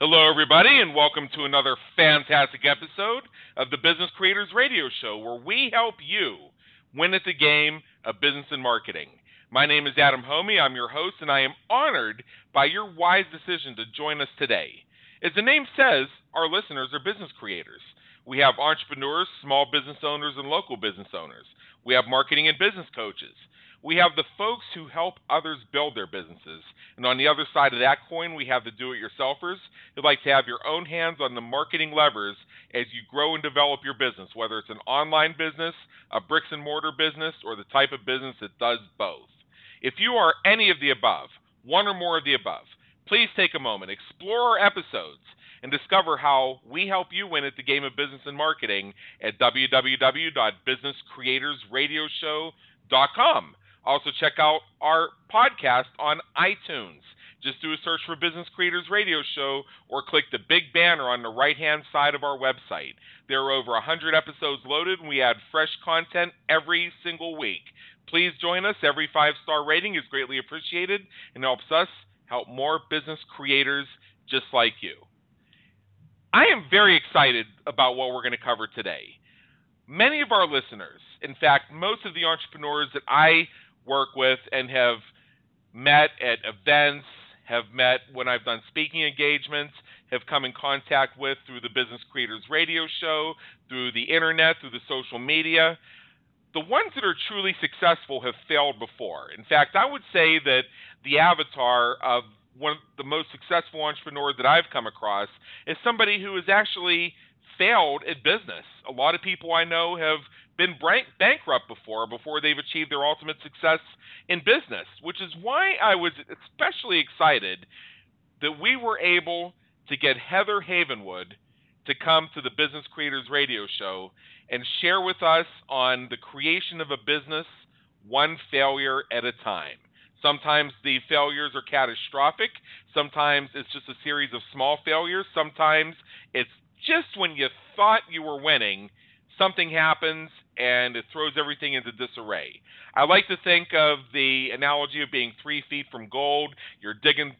Hello, everybody, and welcome to another fantastic episode of the Business Creators Radio Show, where we help you win at the game of business and marketing. My name is Adam Hommey. I'm your host, and I am honored by your wise decision to join us today. As the name says, our listeners are business creators. We have entrepreneurs, small business owners, and local business owners. We have marketing and business coaches. We have the folks who help others build their businesses. And on the other side of that coin, we have the do it yourselfers who like to have your own hands on the marketing levers as you grow and develop your business, whether it's an online business, a bricks and mortar business, or the type of business that does both. If you are any of the above, one or more of the above, please take a moment, explore our episodes, and discover how we help you win at the game of business and marketing at www.businesscreatorsradioshow.com. Also, check out our podcast on iTunes. Just do a search for Business Creators Radio Show or click the big banner on the right hand side of our website. There are over 100 episodes loaded, and we add fresh content every single week. Please join us. Every five star rating is greatly appreciated and helps us help more business creators just like you. I am very excited about what we're going to cover today. Many of our listeners, in fact, most of the entrepreneurs that I work with and have met at events, have met when I've done speaking engagements, have come in contact with through the Business Creators Radio Show, through the internet, through the social media. The ones that are truly successful have failed before. In fact, I would say that the avatar of one of the most successful entrepreneurs that I've come across is somebody who has actually failed at business. A lot of people I know have been bankrupt before before they've achieved their ultimate success in business, which is why I was especially excited that we were able to get Heather Havenwood to come to the Business Creators Radio Show and share with us on the creation of a business one failure at a time. Sometimes the failures are catastrophic. Sometimes it's just a series of small failures. Sometimes it's just when you thought you were winning, something happens and it throws everything into disarray. I like to think of the analogy of being three feet from gold. You're digging,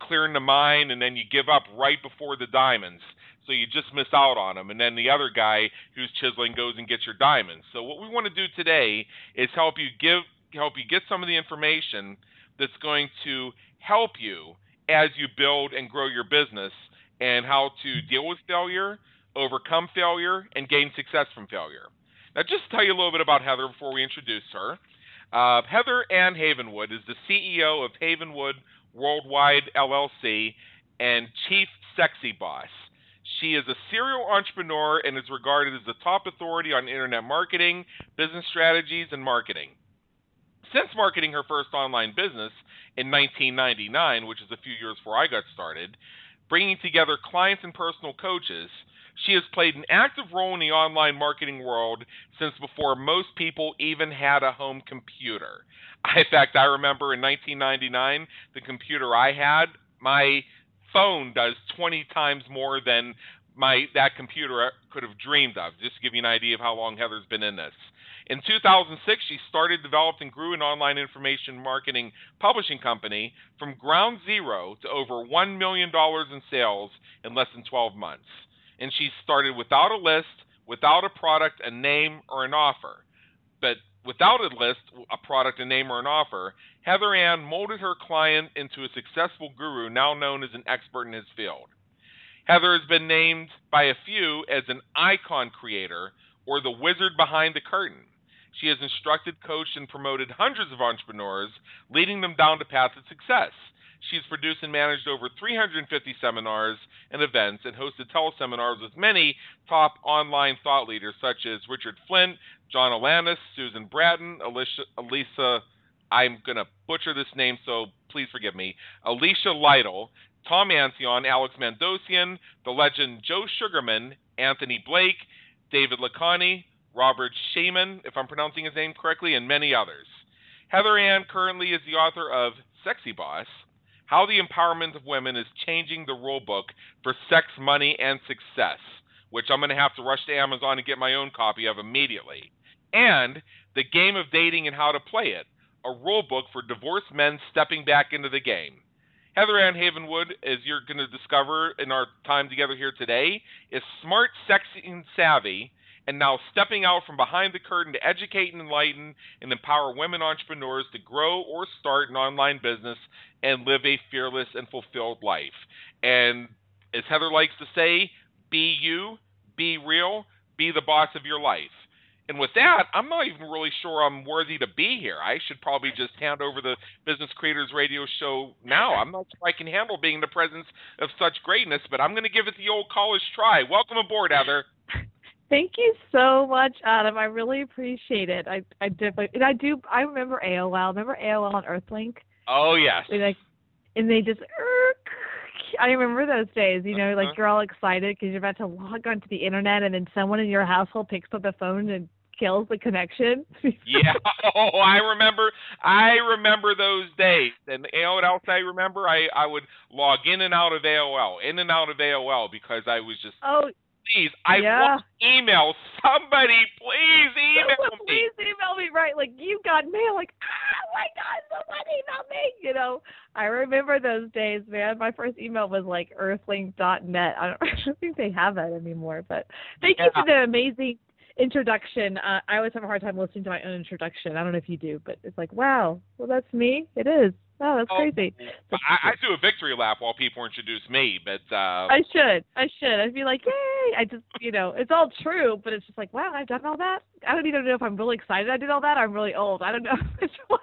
clearing the mine, and then you give up right before the diamonds. So you just miss out on them. And then the other guy who's chiseling goes and gets your diamonds. So what we want to do today is help you give help you get some of the information that's going to help you as you build and grow your business and how to deal with failure, overcome failure, and gain success from failure. Now, just to tell you a little bit about Heather before we introduce her. Uh, Heather Ann Havenwood is the CEO of Havenwood Worldwide LLC and Chief Sexy Boss. She is a serial entrepreneur and is regarded as the top authority on internet marketing, business strategies, and marketing. Since marketing her first online business in 1999, which is a few years before I got started, bringing together clients and personal coaches, she has played an active role in the online marketing world since before most people even had a home computer. In fact, I remember in 1999, the computer I had, my phone does 20 times more than my that computer could have dreamed of. Just to give you an idea of how long Heather's been in this. In 2006, she started, developed, and grew an online information marketing publishing company from ground zero to over $1 million in sales in less than 12 months. And she started without a list, without a product, a name, or an offer. But without a list, a product, a name, or an offer, Heather Ann molded her client into a successful guru now known as an expert in his field. Heather has been named by a few as an icon creator or the wizard behind the curtain. She has instructed, coached, and promoted hundreds of entrepreneurs, leading them down the path of success. She's produced and managed over 350 seminars and events and hosted teleseminars with many top online thought leaders such as Richard Flint, John Alanis, Susan Bratton, Alicia, Elisa, I'm going to butcher this name, so please forgive me, Alicia Lyttle, Tom Antion, Alex Mandossian, the legend Joe Sugarman, Anthony Blake, David Lakhani, Robert Shemin, if I'm pronouncing his name correctly, and many others. Heather Ann currently is the author of Sexy Boss How the Empowerment of Women is Changing the Rulebook for Sex, Money, and Success, which I'm going to have to rush to Amazon and get my own copy of immediately. And The Game of Dating and How to Play It, a rulebook for divorced men stepping back into the game. Heather Ann Havenwood, as you're going to discover in our time together here today, is smart, sexy, and savvy, and now stepping out from behind the curtain to educate and enlighten and empower women entrepreneurs to grow or start an online business and live a fearless and fulfilled life. And as Heather likes to say, be you, be real, be the boss of your life. And with that, I'm not even really sure I'm worthy to be here. I should probably just hand over the Business Creators Radio Show now. I'm not sure I can handle being in the presence of such greatness, but I'm going to give it the old college try. Welcome aboard, Heather. Thank you so much, Adam. I really appreciate it. I I definitely and I do. I remember AOL. Remember AOL on Earthlink? Oh yes. They like, and they just. I remember those days. You know, like Uh-huh. you're all excited because you're about to log onto the internet, and then someone in your household picks up the phone and kills the connection. yeah. Oh, I remember. I remember those days. And you know what else I remember? I I would log in and out of AOL, in and out of AOL because I was just oh, please. I Yeah. want email. Somebody, please email someone me. please email me right. Like you got mail. Like ah, my God, someone email me. You know, I remember those days, man. My first email was like Earthlink.net. I don't, I don't think they have that anymore. But thank you Yeah. for the amazing introduction. Uh, I always have a hard time listening to my own introduction. I don't know if you do, but it's like, wow, well that's me. It is. Wow, that's Oh, crazy. I, I do a victory lap while people introduce me, but uh, I should. I should. I'd be like, yay! I just, you know, it's all true, but it's just like, wow, I've done all that. I don't even know if I'm really excited I did all that. Or I'm really old. I don't know which one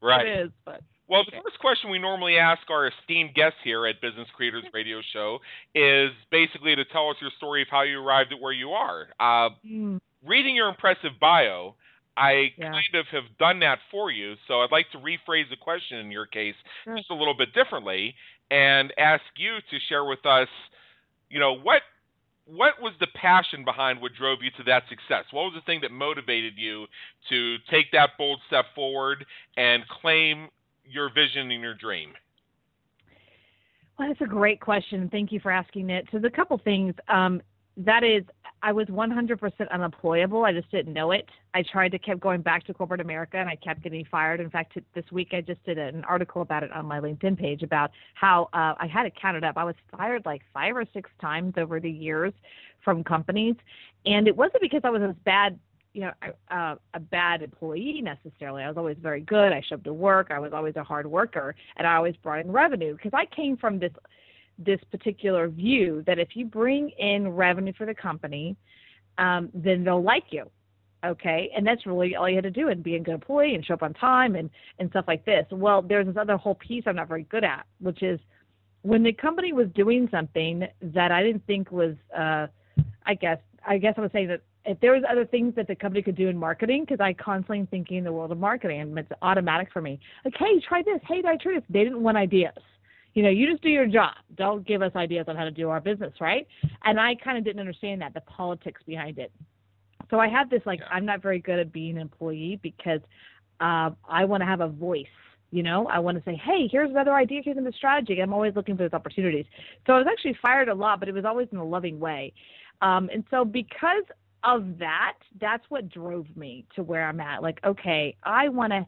right. it is, but Well, the first question we normally ask our esteemed guests here at Business Creators Radio Show is basically to tell us your story of how you arrived at where you are. Uh, mm, reading your impressive bio, I Yeah. kind of have done that for you. So I'd like to rephrase the question in your case Sure. just a little bit differently and ask you to share with us, you know, what what was the passion behind what drove you to that success? What was the thing that motivated you to take that bold step forward and claim your vision and your dream? well, that's a great question. Thank you for asking it. So the couple things. Um, that is, I was 100% unemployable. I just didn't know it. I tried to keep going back to corporate America, and I kept getting fired. In fact, this week I just did an article about it on my LinkedIn page about how uh, I had it counted up. I was fired like five or six times over the years from companies, and it wasn't because I was a bad, you know, uh, a bad employee necessarily. I was always very good. I showed up to work. I was always a hard worker, and I always brought in revenue because I came from this this particular view that if you bring in revenue for the company, um, then they'll like you. Okay, and that's really all you had to do and be a good employee and show up on time and and stuff like this. Well, there's this other whole piece I'm not very good at, which is when the company was doing something that I didn't think was, uh, I guess, I guess I would say that if there was other things that the company could do in marketing, because I constantly am thinking in the world of marketing, and it's automatic for me. Like, hey, try this. Hey, try this. They didn't want ideas you know, you just do your job. Don't give us ideas on how to do our business, right? And I kind of didn't understand that, the politics behind it. So I had this like, Yeah. I'm not very good at being an employee because uh, I want to have a voice. You know, I want to say, hey, here's another idea, here's another strategy. I'm always looking for those opportunities. So I was actually fired a lot, but it was always in a loving way. Um, and so because of that, that's what drove me to where I'm at. Like, okay, I want to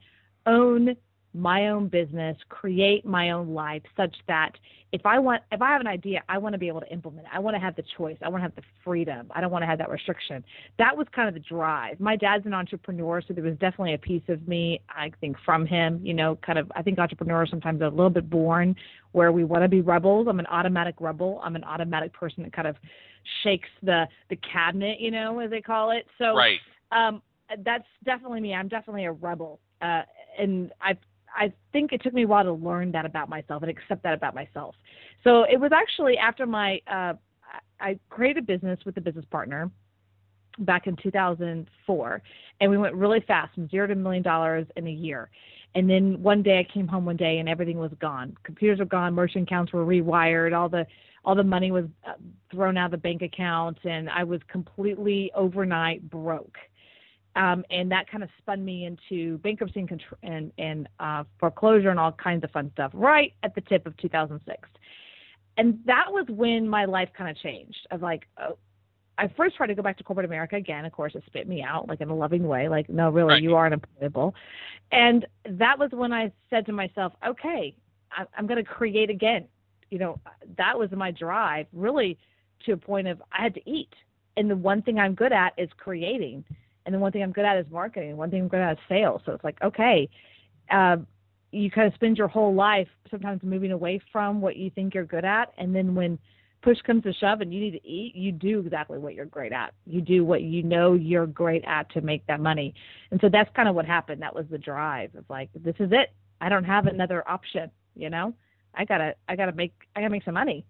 own my own business, create my own life such that if I want if I have an idea, I want to be able to implement it. I want to have the choice. I want to have the freedom. I don't want to have that restriction. That was kind of the drive. My dad's an entrepreneur, so there was definitely a piece of me, I think, from him, you know, kind of I think entrepreneurs sometimes are a little bit born where we want to be rebels. I'm an automatic rebel. I'm an automatic person that kind of shakes the the cabinet, you know, as they call it. So Right. um, that's definitely me. I'm definitely a rebel, uh, and I I think it took me a while to learn that about myself and accept that about myself. So it was actually after my uh, I created a business with a business partner back in 2004, and we went really fast from zero to a million dollars in a year. And then one day I came home one day and everything was gone. Computers were gone, merchant accounts were rewired, all the all the money was uh, thrown out of the bank account, and I was completely overnight broke um, and that kind of spun me into bankruptcy and, and, and uh, foreclosure and all kinds of fun stuff right at the tip of 2006 and that was when my life kind of changed of like oh, i first tried to go back to corporate america again of course it spit me out like in a loving way like no really Right. you are unemployable and that was when i said to myself okay I, I'm going to create again. You know, that was my drive, really, to a point of I had to eat. And the one thing I'm good at is creating, and the one thing I'm good at is marketing. One thing I'm good at is sales. So it's like, okay, uh, you kind of spend your whole life sometimes moving away from what you think you're good at, and then when push comes to shove and you need to eat, you do exactly what you're great at. You do what you know you're great at to make that money. And so that's kind of what happened. That was the drive. of like this is it. I don't have another option, you know? I got to I got to make I got to make some money.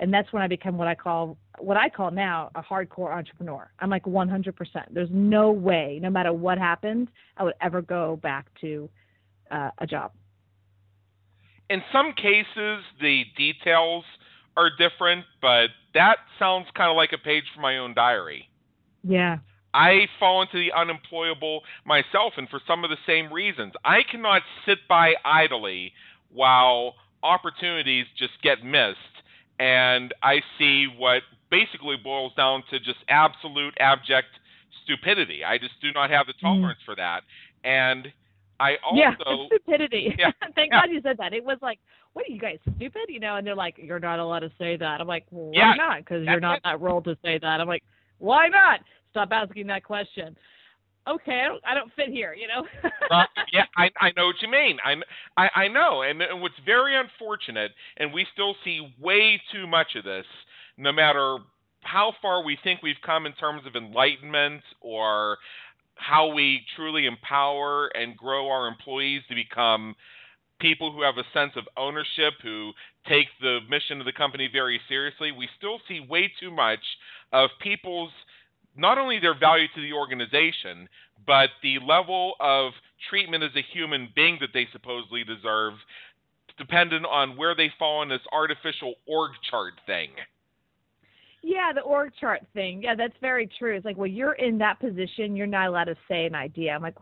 And that's when I become what I call what I call now a hardcore entrepreneur. I'm like 100%. There's no way, no matter what happened, I would ever go back to uh, a job. In some cases, the details are different, but that sounds kind of like a page from my own diary. Yeah. I fall into the unemployable myself, and for some of the same reasons. I cannot sit by idly while opportunities just get missed, and I see what basically boils down to just absolute abject stupidity. I just do not have the mm-hmm. tolerance mm. for that. And I also yeah, stupidity. Yeah, Thank yeah. God you said that. It was like, what are you guys stupid? You know, and they're like, you're not allowed to say that. I'm like, well, why yeah, not? Because you're not that role to say that. I'm like, why not? Stop asking that question. Okay, I don't, I don't fit here, you know. uh, yeah, I I know what you mean. I I, I know, and, and what's very unfortunate, and we still see way too much of this, no matter how far we think we've come in terms of enlightenment or how we truly empower and grow our employees to become people who have a sense of ownership, who take the mission of the company very seriously, we still see way too much of people's not only their value to the organization, but the level of treatment as a human being that they supposedly deserve, dependent on where they fall in this artificial org chart thing. Yeah, the org chart thing. Yeah, that's very true. It's like, well, you're in that position, you're not allowed to say an idea. I'm like,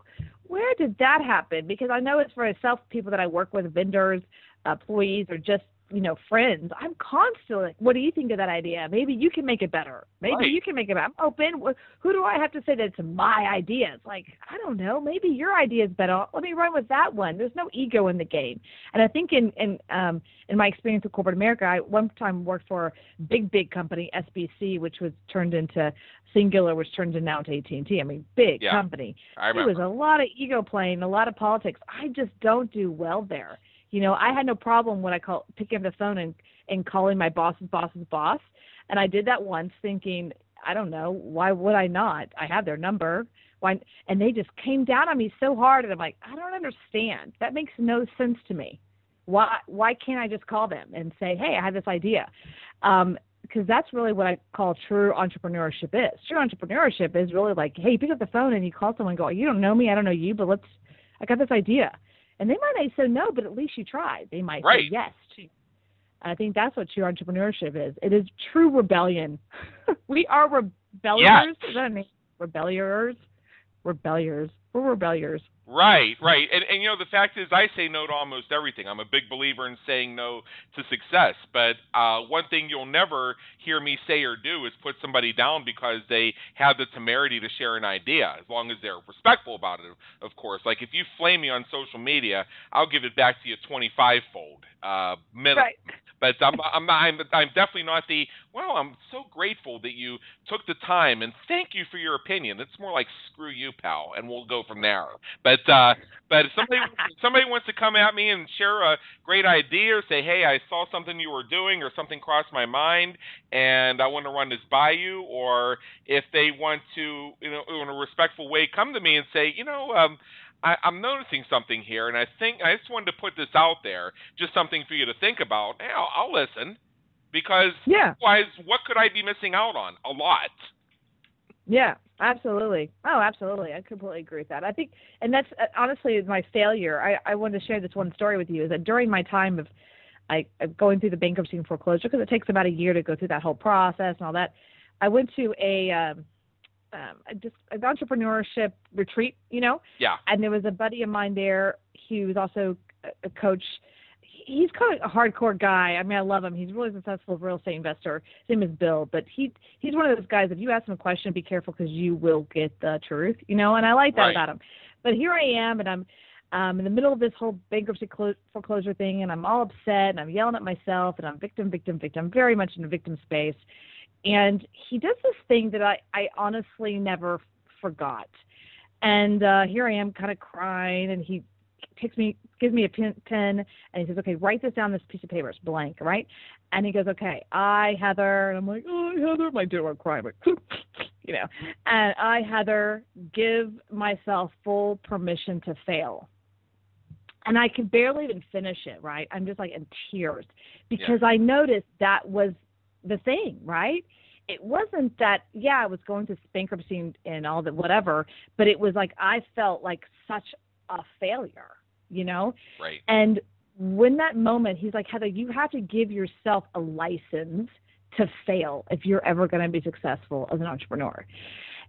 where did that happen? Because I know it's for myself, people that I work with, vendors, employees, or just you know, friends. I'm constantly, what do you think of that idea? Maybe you can make it better. Maybe right. you can make it better. I'm open. Who do I have to say that it's my idea? It's like, I don't know. Maybe your idea is better. Let me run with that one. There's no ego in the game. And I think in, in, um, in my experience with corporate America, I one time worked for a big, big company, SBC, which was turned into Cingular, which turned into now to AT&T. I mean, big yeah, company. I remember. There was a lot of ego playing, a lot of politics. I just don't do well there. You know, I had no problem when I call picking up the phone and and calling my boss's boss's boss, and I did that once, thinking, I don't know, why would I not? I have their number. Why? And they just came down on me so hard, and I'm like, I don't understand. That makes no sense to me. Why? Why can't I just call them and say, Hey, I have this idea? Um, because that's really what I call true entrepreneurship is. True entrepreneurship is really like, hey, you pick up the phone and you call someone and go, you don't know me, I don't know you, but let's, I got this idea. And they might not say no, but at least you tried. They might right. say yes. I think that's what true entrepreneurship is. It is true rebellion. we are rebelliers. Yes. Is that a name? Rebelliers? Rebelliers. We're rebelliers. Right, right. And, and you know, the fact is, I say no to almost everything. I'm a big believer in saying no to success. But uh, one thing you'll never hear me say or do is put somebody down because they have the temerity to share an idea, as long as they're respectful about it, of course. Like if you flame me on social media, I'll give it back to you 25 fold uh, minimum. Right. But I'm, I'm. I'm, I'm definitely not the. Well, I'm so grateful that you took the time and thank you for your opinion. It's more like screw you, pal, and we'll go from there. But uh, but if somebody somebody wants to come at me and share a great idea, or say, hey, I saw something you were doing, or something crossed my mind, and I want to run this by you, or if they want to, you know, in a respectful way, come to me and say, you know. Um, I, am noticing something here, and I think I just wanted to put this out there, just something for you to think about. Hey, I'll, I'll listen, because yeah. otherwise, what could I be missing out on? A lot. Yeah, absolutely. Oh, absolutely. I completely agree with that. I think, and that's uh, honestly my failure. I, I wanted to share this one story with you. Is that during my time of I going through the bankruptcy and foreclosure, because it takes about a year to go through that whole process and all that. I went to a um, um, just an entrepreneurship retreat, you know. Yeah. And there was a buddy of mine there. He was also a coach. He's kind of a hardcore guy. I mean, I love him. He's a really successful real estate investor. His name is Bill, but he he's one of those guys. If you ask him a question, be careful because you will get the truth, you know. And I like that right. about him. But here I am, and I'm um, in the middle of this whole bankruptcy clo- foreclosure thing, and I'm all upset, and I'm yelling at myself, and I'm victim, victim, victim, I'm very much in the victim space. And he does this thing that I, I honestly never forgot. And uh, here I am, kind of crying, and he takes me, gives me a pen, pen, and he says, "Okay, write this down. This piece of paper. It's blank, right?" And he goes, "Okay, I Heather," and I'm like, "Oh, Heather," my dear, I'm crying, like, you know, and I Heather give myself full permission to fail and I could barely even finish it, right? I'm just like in tears because yeah. I noticed that was the thing, right? It wasn't that, yeah, I was going to bankruptcy and, and all that, whatever, but it was like I felt like such a failure, you know? Right. And when that moment, he's like, Heather, you have to give yourself a license to fail if you're ever going to be successful as an entrepreneur.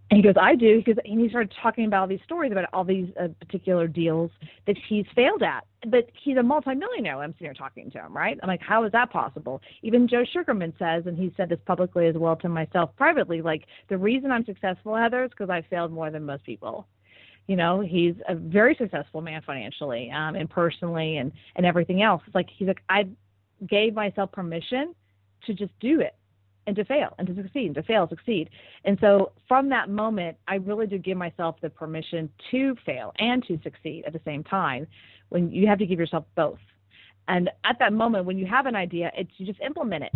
And he goes, I do, He goes, and he started talking about all these stories about all these uh, particular deals that he's failed at. But he's a multimillionaire. I'm sitting here talking to him, right? I'm like, how is that possible? Even Joe Sugarman says, and he said this publicly as well to myself privately, like the reason I'm successful, Heather, is because I failed more than most people. You know, he's a very successful man financially um, and personally and and everything else. It's like he's like I gave myself permission to just do it and to fail and to succeed and to fail succeed. And so from that moment i really do give myself the permission to fail and to succeed at the same time when you have to give yourself both. And at that moment when you have an idea it's you just implement it.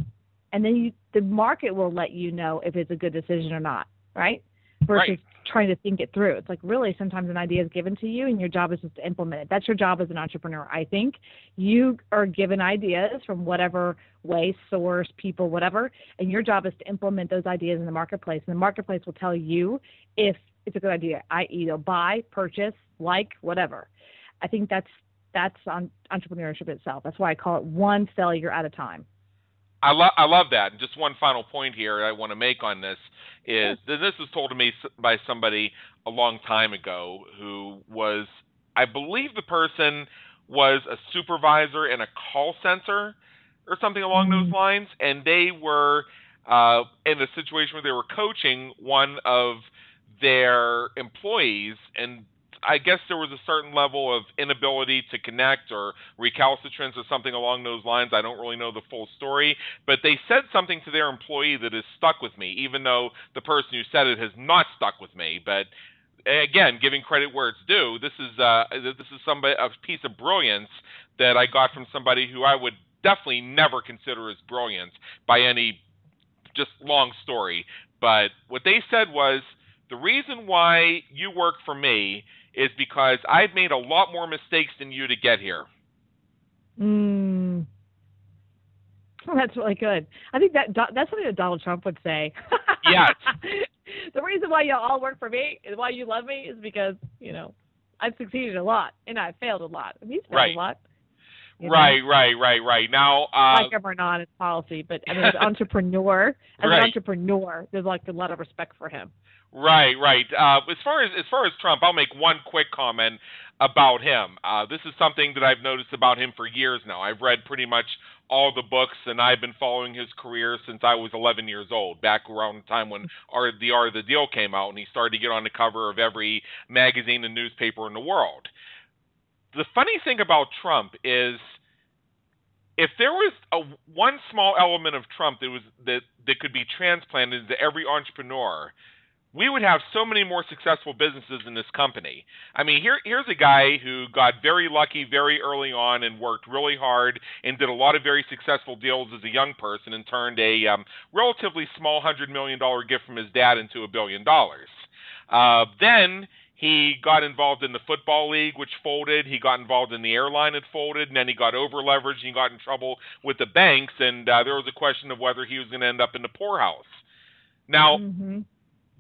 And then you the market will let you know if it's a good decision or not right versus right. trying to think it through. It's like really sometimes an idea is given to you and your job is just to implement it. That's your job as an entrepreneur. I think you are given ideas from whatever way, source, people, whatever, and your job is to implement those ideas in the marketplace. And the marketplace will tell you if it's a good idea, i.e., they'll buy, purchase, like, whatever. I think that's that's on entrepreneurship itself. That's why I call it one failure at a time. I love I love that. And just one final point here I want to make on this is that this was told to me by somebody a long time ago who was I believe the person was a supervisor in a call center or something along mm-hmm. those lines, and they were uh, in a situation where they were coaching one of their employees, and I guess there was a certain level of inability to connect or recalcitrance or something along those lines. I don't really know the full story, but they said something to their employee that has stuck with me, even though the person who said it has not stuck with me. But again, giving credit where it's due, this is uh, this is somebody a piece of brilliance that I got from somebody who I would definitely never consider as brilliant by any just long story. But what they said was the reason why you work for me is because I've made a lot more mistakes than you to get here. Mm. that's really good. I think that that's something that Donald Trump would say. Yes. the reason why you all work for me and why you love me is because you know I've succeeded a lot and I've failed a lot. And he's failed right. a lot. Right, know? right, right, right. Now, uh, like him or not, it's policy. But I mean, as an entrepreneur, as right. an entrepreneur, there's like a lot of respect for him. Right, right. Uh, as far as as far as Trump, I'll make one quick comment about him. Uh, this is something that I've noticed about him for years now. I've read pretty much all the books, and I've been following his career since I was 11 years old, back around the time when Art, the Art of the Deal came out, and he started to get on the cover of every magazine and newspaper in the world. The funny thing about Trump is if there was a one small element of Trump that was that that could be transplanted into every entrepreneur, we would have so many more successful businesses in this company. I mean, here here's a guy who got very lucky very early on and worked really hard and did a lot of very successful deals as a young person and turned a um, relatively small hundred million dollar gift from his dad into a billion dollars. Uh, then he got involved in the football league, which folded. He got involved in the airline, it folded, and then he got over leveraged and he got in trouble with the banks. And uh, there was a question of whether he was going to end up in the poorhouse. Now, mm-hmm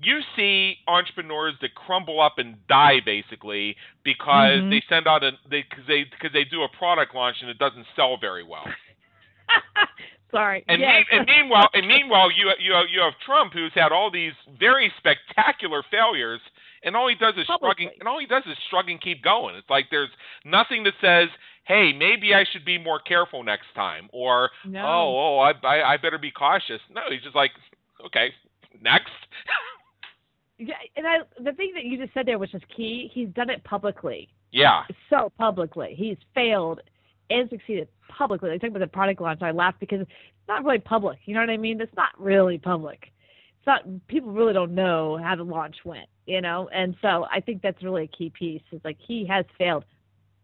you see entrepreneurs that crumble up and die basically because mm-hmm. they send out a they because they because they do a product launch and it doesn't sell very well. Sorry. And, yes. and meanwhile, and meanwhile, you you have, you have Trump who's had all these very spectacular failures, and all he does is Publicly. shrug and, and all he does is shrug and keep going. It's like there's nothing that says, "Hey, maybe I should be more careful next time," or no. "Oh, oh, I, I I better be cautious." No, he's just like, "Okay, next." Yeah, and I the thing that you just said there, which is key, he's done it publicly. Yeah. So publicly, he's failed and succeeded publicly. They talk about the product launch. I laugh because it's not really public. You know what I mean? It's not really public. It's not. People really don't know how the launch went. You know, and so I think that's really a key piece. Is like he has failed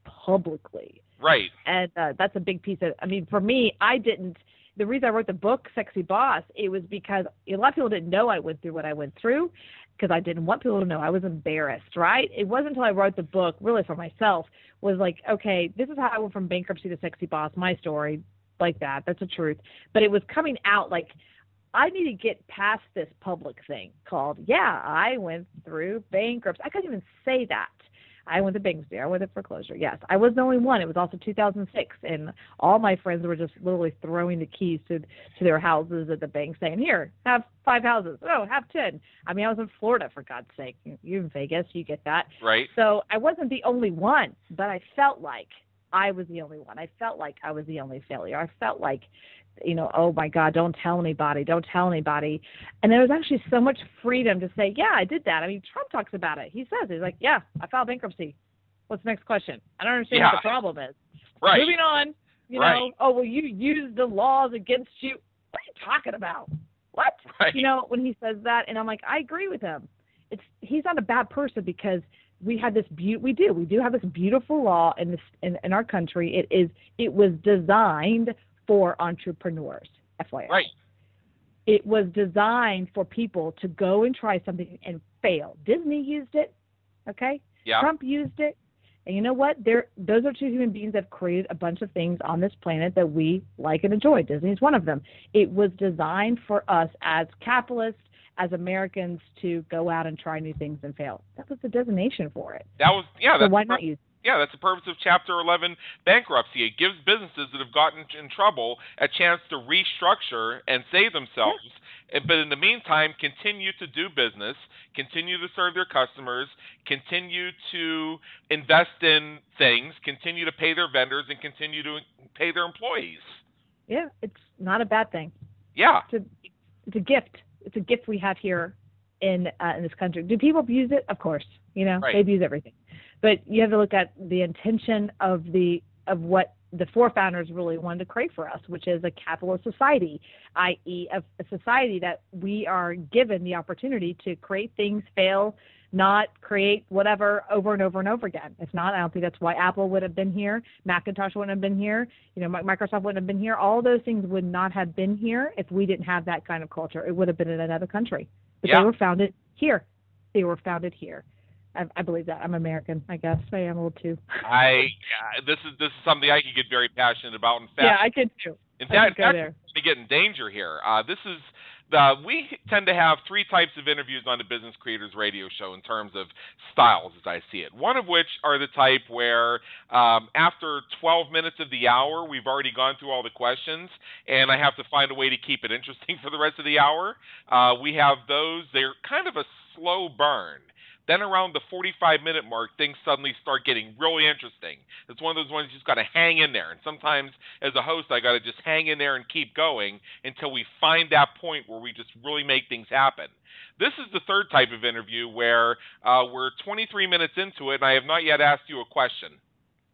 publicly. Right. And uh, that's a big piece of. I mean, for me, I didn't. The reason I wrote the book, Sexy Boss, it was because a lot of people didn't know I went through what I went through because I didn't want people to know. I was embarrassed, right? It wasn't until I wrote the book, really for myself, was like, okay, this is how I went from bankruptcy to sexy boss, my story, like that. That's the truth. But it was coming out like I need to get past this public thing called, yeah, I went through bankruptcy. I couldn't even say that. I went to bankruptcy. I went to foreclosure. Yes, I was the only one. It was also 2006, and all my friends were just literally throwing the keys to to their houses at the bank, saying, "Here, have five houses. Oh, have ten. I mean, I was in Florida for God's sake. You're in Vegas. You get that, right? So I wasn't the only one, but I felt like I was the only one. I felt like I was the only failure. I felt like you know, oh my God, don't tell anybody, don't tell anybody. And there was actually so much freedom to say, yeah, I did that. I mean, Trump talks about it. He says, he's like, yeah, I filed bankruptcy. What's the next question? I don't understand yeah. what the problem is. Right. Moving on. You right. know, oh, well, you used the laws against you. What are you talking about? What? Right. You know, when he says that, and I'm like, I agree with him. It's he's not a bad person because we had this be- we do we do have this beautiful law in this in, in our country. It is it was designed for entrepreneurs, FYI. Right. It was designed for people to go and try something and fail. Disney used it, okay? Yeah. Trump used it. And you know what? There, those are two human beings that have created a bunch of things on this planet that we like and enjoy. Disney is one of them. It was designed for us as capitalists, as Americans, to go out and try new things and fail. That was the designation for it. That was yeah. So that's why not use? Yeah, that's the purpose of Chapter 11 bankruptcy. It gives businesses that have gotten in trouble a chance to restructure and save themselves, but in the meantime, continue to do business, continue to serve their customers, continue to invest in things, continue to pay their vendors, and continue to pay their employees. Yeah, it's not a bad thing. Yeah, it's a, it's a gift. It's a gift we have here in uh, in this country. Do people abuse it? Of course. You know, right. they abuse everything but you have to look at the intention of the of what the forefounders really wanted to create for us, which is a capitalist society, i.e., a, a society that we are given the opportunity to create things, fail, not create whatever over and over and over again. If not, I don't think that's why Apple would have been here, Macintosh wouldn't have been here, you know, Microsoft wouldn't have been here. All those things would not have been here if we didn't have that kind of culture. It would have been in another country. But yeah. they were founded here. They were founded here. I, I believe that. I'm American. I guess I am a little too. I yeah, this is this is something I can get very passionate about. In fact, yeah, I could too. In fact, I to get in danger here. Uh, this is the we tend to have three types of interviews on the Business Creators Radio Show in terms of styles, as I see it. One of which are the type where um, after 12 minutes of the hour, we've already gone through all the questions, and I have to find a way to keep it interesting for the rest of the hour. Uh, we have those; they're kind of a slow burn. Then around the 45 minute mark, things suddenly start getting really interesting. It's one of those ones you just got to hang in there. And sometimes, as a host, I got to just hang in there and keep going until we find that point where we just really make things happen. This is the third type of interview where uh, we're 23 minutes into it, and I have not yet asked you a question.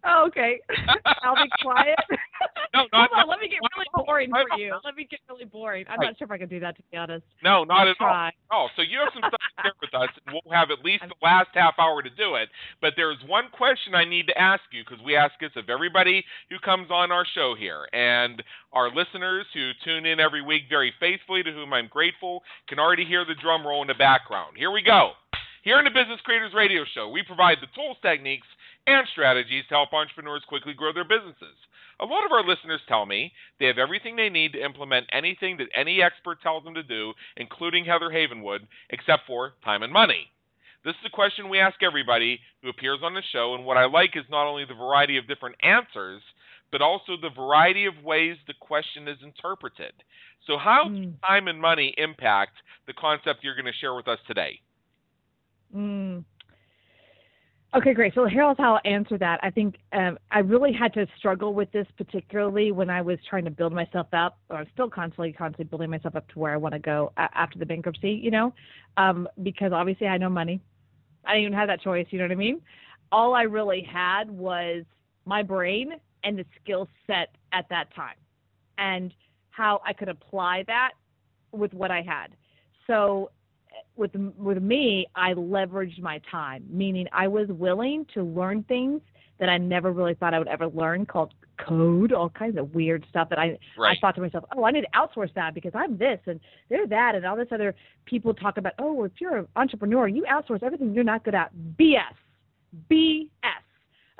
Oh, okay. I'll be quiet. no, not, Hold on, let me get really boring for you. Let me get really boring. I'm not sure if I can do that, to be honest. No, not I'll at try. all. Oh, so you have some stuff to share with us, and we'll have at least the last half hour to do it. But there's one question I need to ask you because we ask this of everybody who comes on our show here, and our listeners who tune in every week very faithfully, to whom I'm grateful, can already hear the drum roll in the background. Here we go. Here in the Business Creators Radio Show, we provide the tools, techniques, and strategies to help entrepreneurs quickly grow their businesses. A lot of our listeners tell me they have everything they need to implement anything that any expert tells them to do, including Heather Havenwood, except for time and money. This is a question we ask everybody who appears on the show, and what I like is not only the variety of different answers, but also the variety of ways the question is interpreted. So, how Mm. does time and money impact the concept you're going to share with us today? Mm. Okay, great. So here's how I'll answer that. I think um, I really had to struggle with this, particularly when I was trying to build myself up, or I'm still constantly, constantly building myself up to where I want to go after the bankruptcy. You know, um, because obviously I had no money. I didn't even have that choice. You know what I mean? all I really had was my brain and the skill set at that time and how I could apply that with what I had. So with with me, I leveraged my time, meaning I was willing to learn things that I never really thought I would ever learn called code, all kinds of weird stuff that I right. I thought to myself, oh, I need to outsource that because I'm this and they're that and all this other people talk about, oh, if you're an entrepreneur, you outsource everything you're not good at. BS. BS.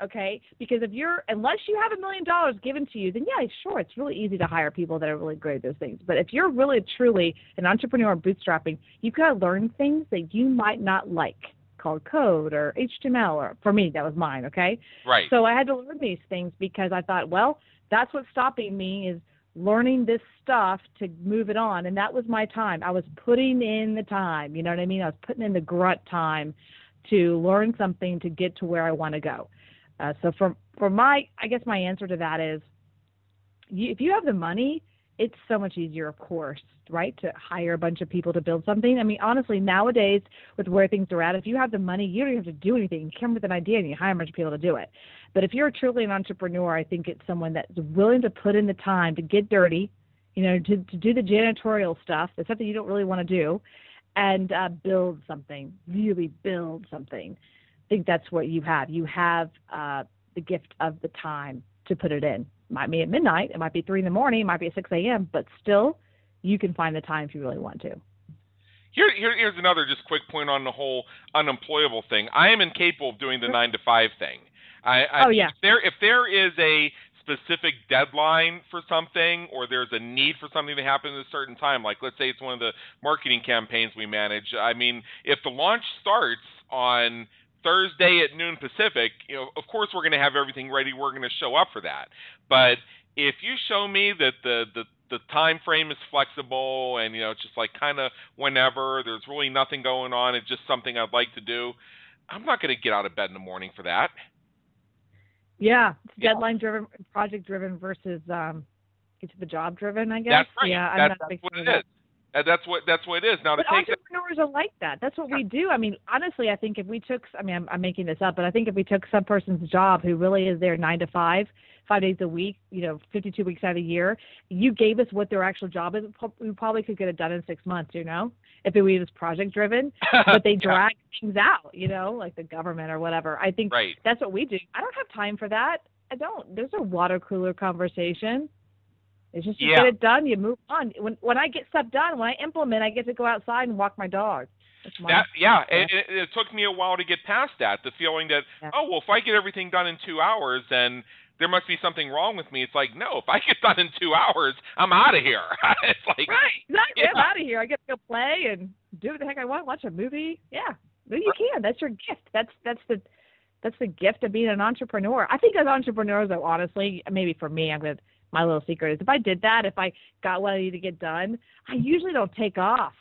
Okay? Because if you're unless you have a million dollars given to you, then yeah, sure, it's really easy to hire people that are really great at those things. But if you're really truly an entrepreneur bootstrapping, you've got to learn things that you might not like called code or HTML or for me that was mine, okay? Right. So I had to learn these things because I thought, well, that's what's stopping me is learning this stuff to move it on and that was my time. I was putting in the time, you know what I mean? I was putting in the grunt time to learn something to get to where I want to go. Uh, so for for my I guess my answer to that is you, if you have the money, it's so much easier, of course, right, to hire a bunch of people to build something. I mean, honestly, nowadays with where things are at, if you have the money, you don't have to do anything. You come with an idea and you hire a bunch of people to do it. But if you're truly an entrepreneur, I think it's someone that's willing to put in the time to get dirty, you know, to, to do the janitorial stuff, the stuff that you don't really want to do, and uh, build something, really build something. I think that's what you have. You have uh, the gift of the time to put it in. It might be at midnight, it might be three in the morning, it might be at six a.m., but still, you can find the time if you really want to. Here, here, here's another just quick point on the whole unemployable thing. I am incapable of doing the nine to five thing. I, I, oh yeah. If there, if there is a specific deadline for something or there's a need for something to happen at a certain time like let's say it's one of the marketing campaigns we manage i mean if the launch starts on thursday at noon pacific you know of course we're going to have everything ready we're going to show up for that but if you show me that the the the time frame is flexible and you know it's just like kind of whenever there's really nothing going on it's just something i'd like to do i'm not going to get out of bed in the morning for that yeah, it's Yeah. deadline driven, project driven versus um, it's the job driven. I guess. That's right. Yeah, I'm not that's what that. is. And that's what that's what it is. Now But entrepreneurs are like that. That's what we do. I mean, honestly, I think if we took, I mean, I'm, I'm making this up, but I think if we took some person's job who really is there nine to five, five days a week, you know, 52 weeks out of the year, you gave us what their actual job is, we probably could get it done in six months. You know, if it was project driven, but they Yeah, drag things out. You know, like the government or whatever. I think right. that's what we do. I don't have time for that. I don't. There's a water cooler conversation. It's just you Yeah. get it done, you move on. When when I get stuff done, when I implement, I get to go outside and walk my dog. That yeah, Yeah. It, it, it took me a while to get past that. The feeling that Yeah. oh well, if I get everything done in two hours, then there must be something wrong with me. It's like no, if I get done in two hours, I'm out of here. it's like right. Exactly. I'm Yeah. out of here. I get to go play and do what the heck I want. Watch a movie. Yeah. No, you can. That's your gift. That's that's the that's the gift of being an entrepreneur. I think as entrepreneurs, though, honestly, maybe for me, I'm gonna my little secret is if I did that, if I got what I need to get done, I usually don't take off.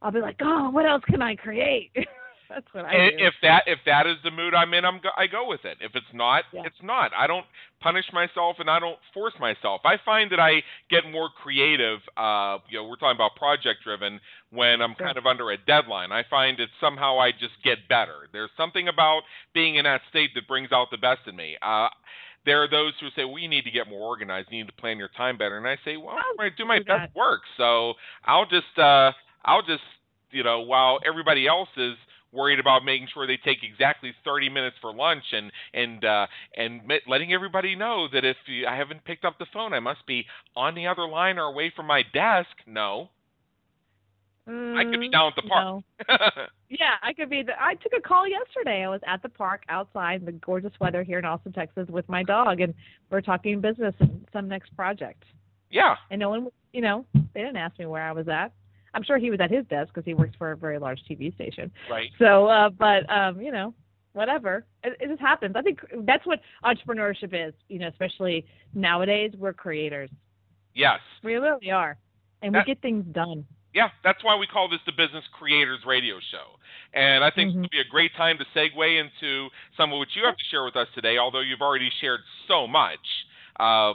I'll be like, oh, what else can I create? that's what I do. if that if that is the mood I'm in, I'm go, I go with it. If it's not, Yeah. it's not. I don't punish myself and I don't force myself. I find that I get more creative. Uh, you know, we're talking about project driven when I'm Sure. kind of under a deadline. I find that somehow I just get better. There's something about being in that state that brings out the best in me. Uh, there are those who say, "Well, you need to get more organized. You need to plan your time better." And I say, "Well, I'll I do my do best work, so I'll just, uh, I'll just, you know, while everybody else is worried about making sure they take exactly 30 minutes for lunch and and uh, and letting everybody know that if you, I haven't picked up the phone, I must be on the other line or away from my desk. No, I could be Mm, down at the park. no. Yeah, I could be. The, I took a call yesterday. I was at the park outside in the gorgeous weather here in Austin, Texas, with my dog, and we're talking business and some next project. yeah, And no one, you know, they didn't ask me where I was at. I'm sure he was at his desk because he works for a very large TV station. right. So, uh, but um, you know, whatever. It, it just happens. I think that's what entrepreneurship is. You know, especially nowadays, we're creators. Yes. We really are, and That- we get things done. Yeah, that's why we call this the Business Creators Radio Show. And I think Mhm. this would be a great time to segue into some of what you have to share with us today, although you've already shared so much. Uh,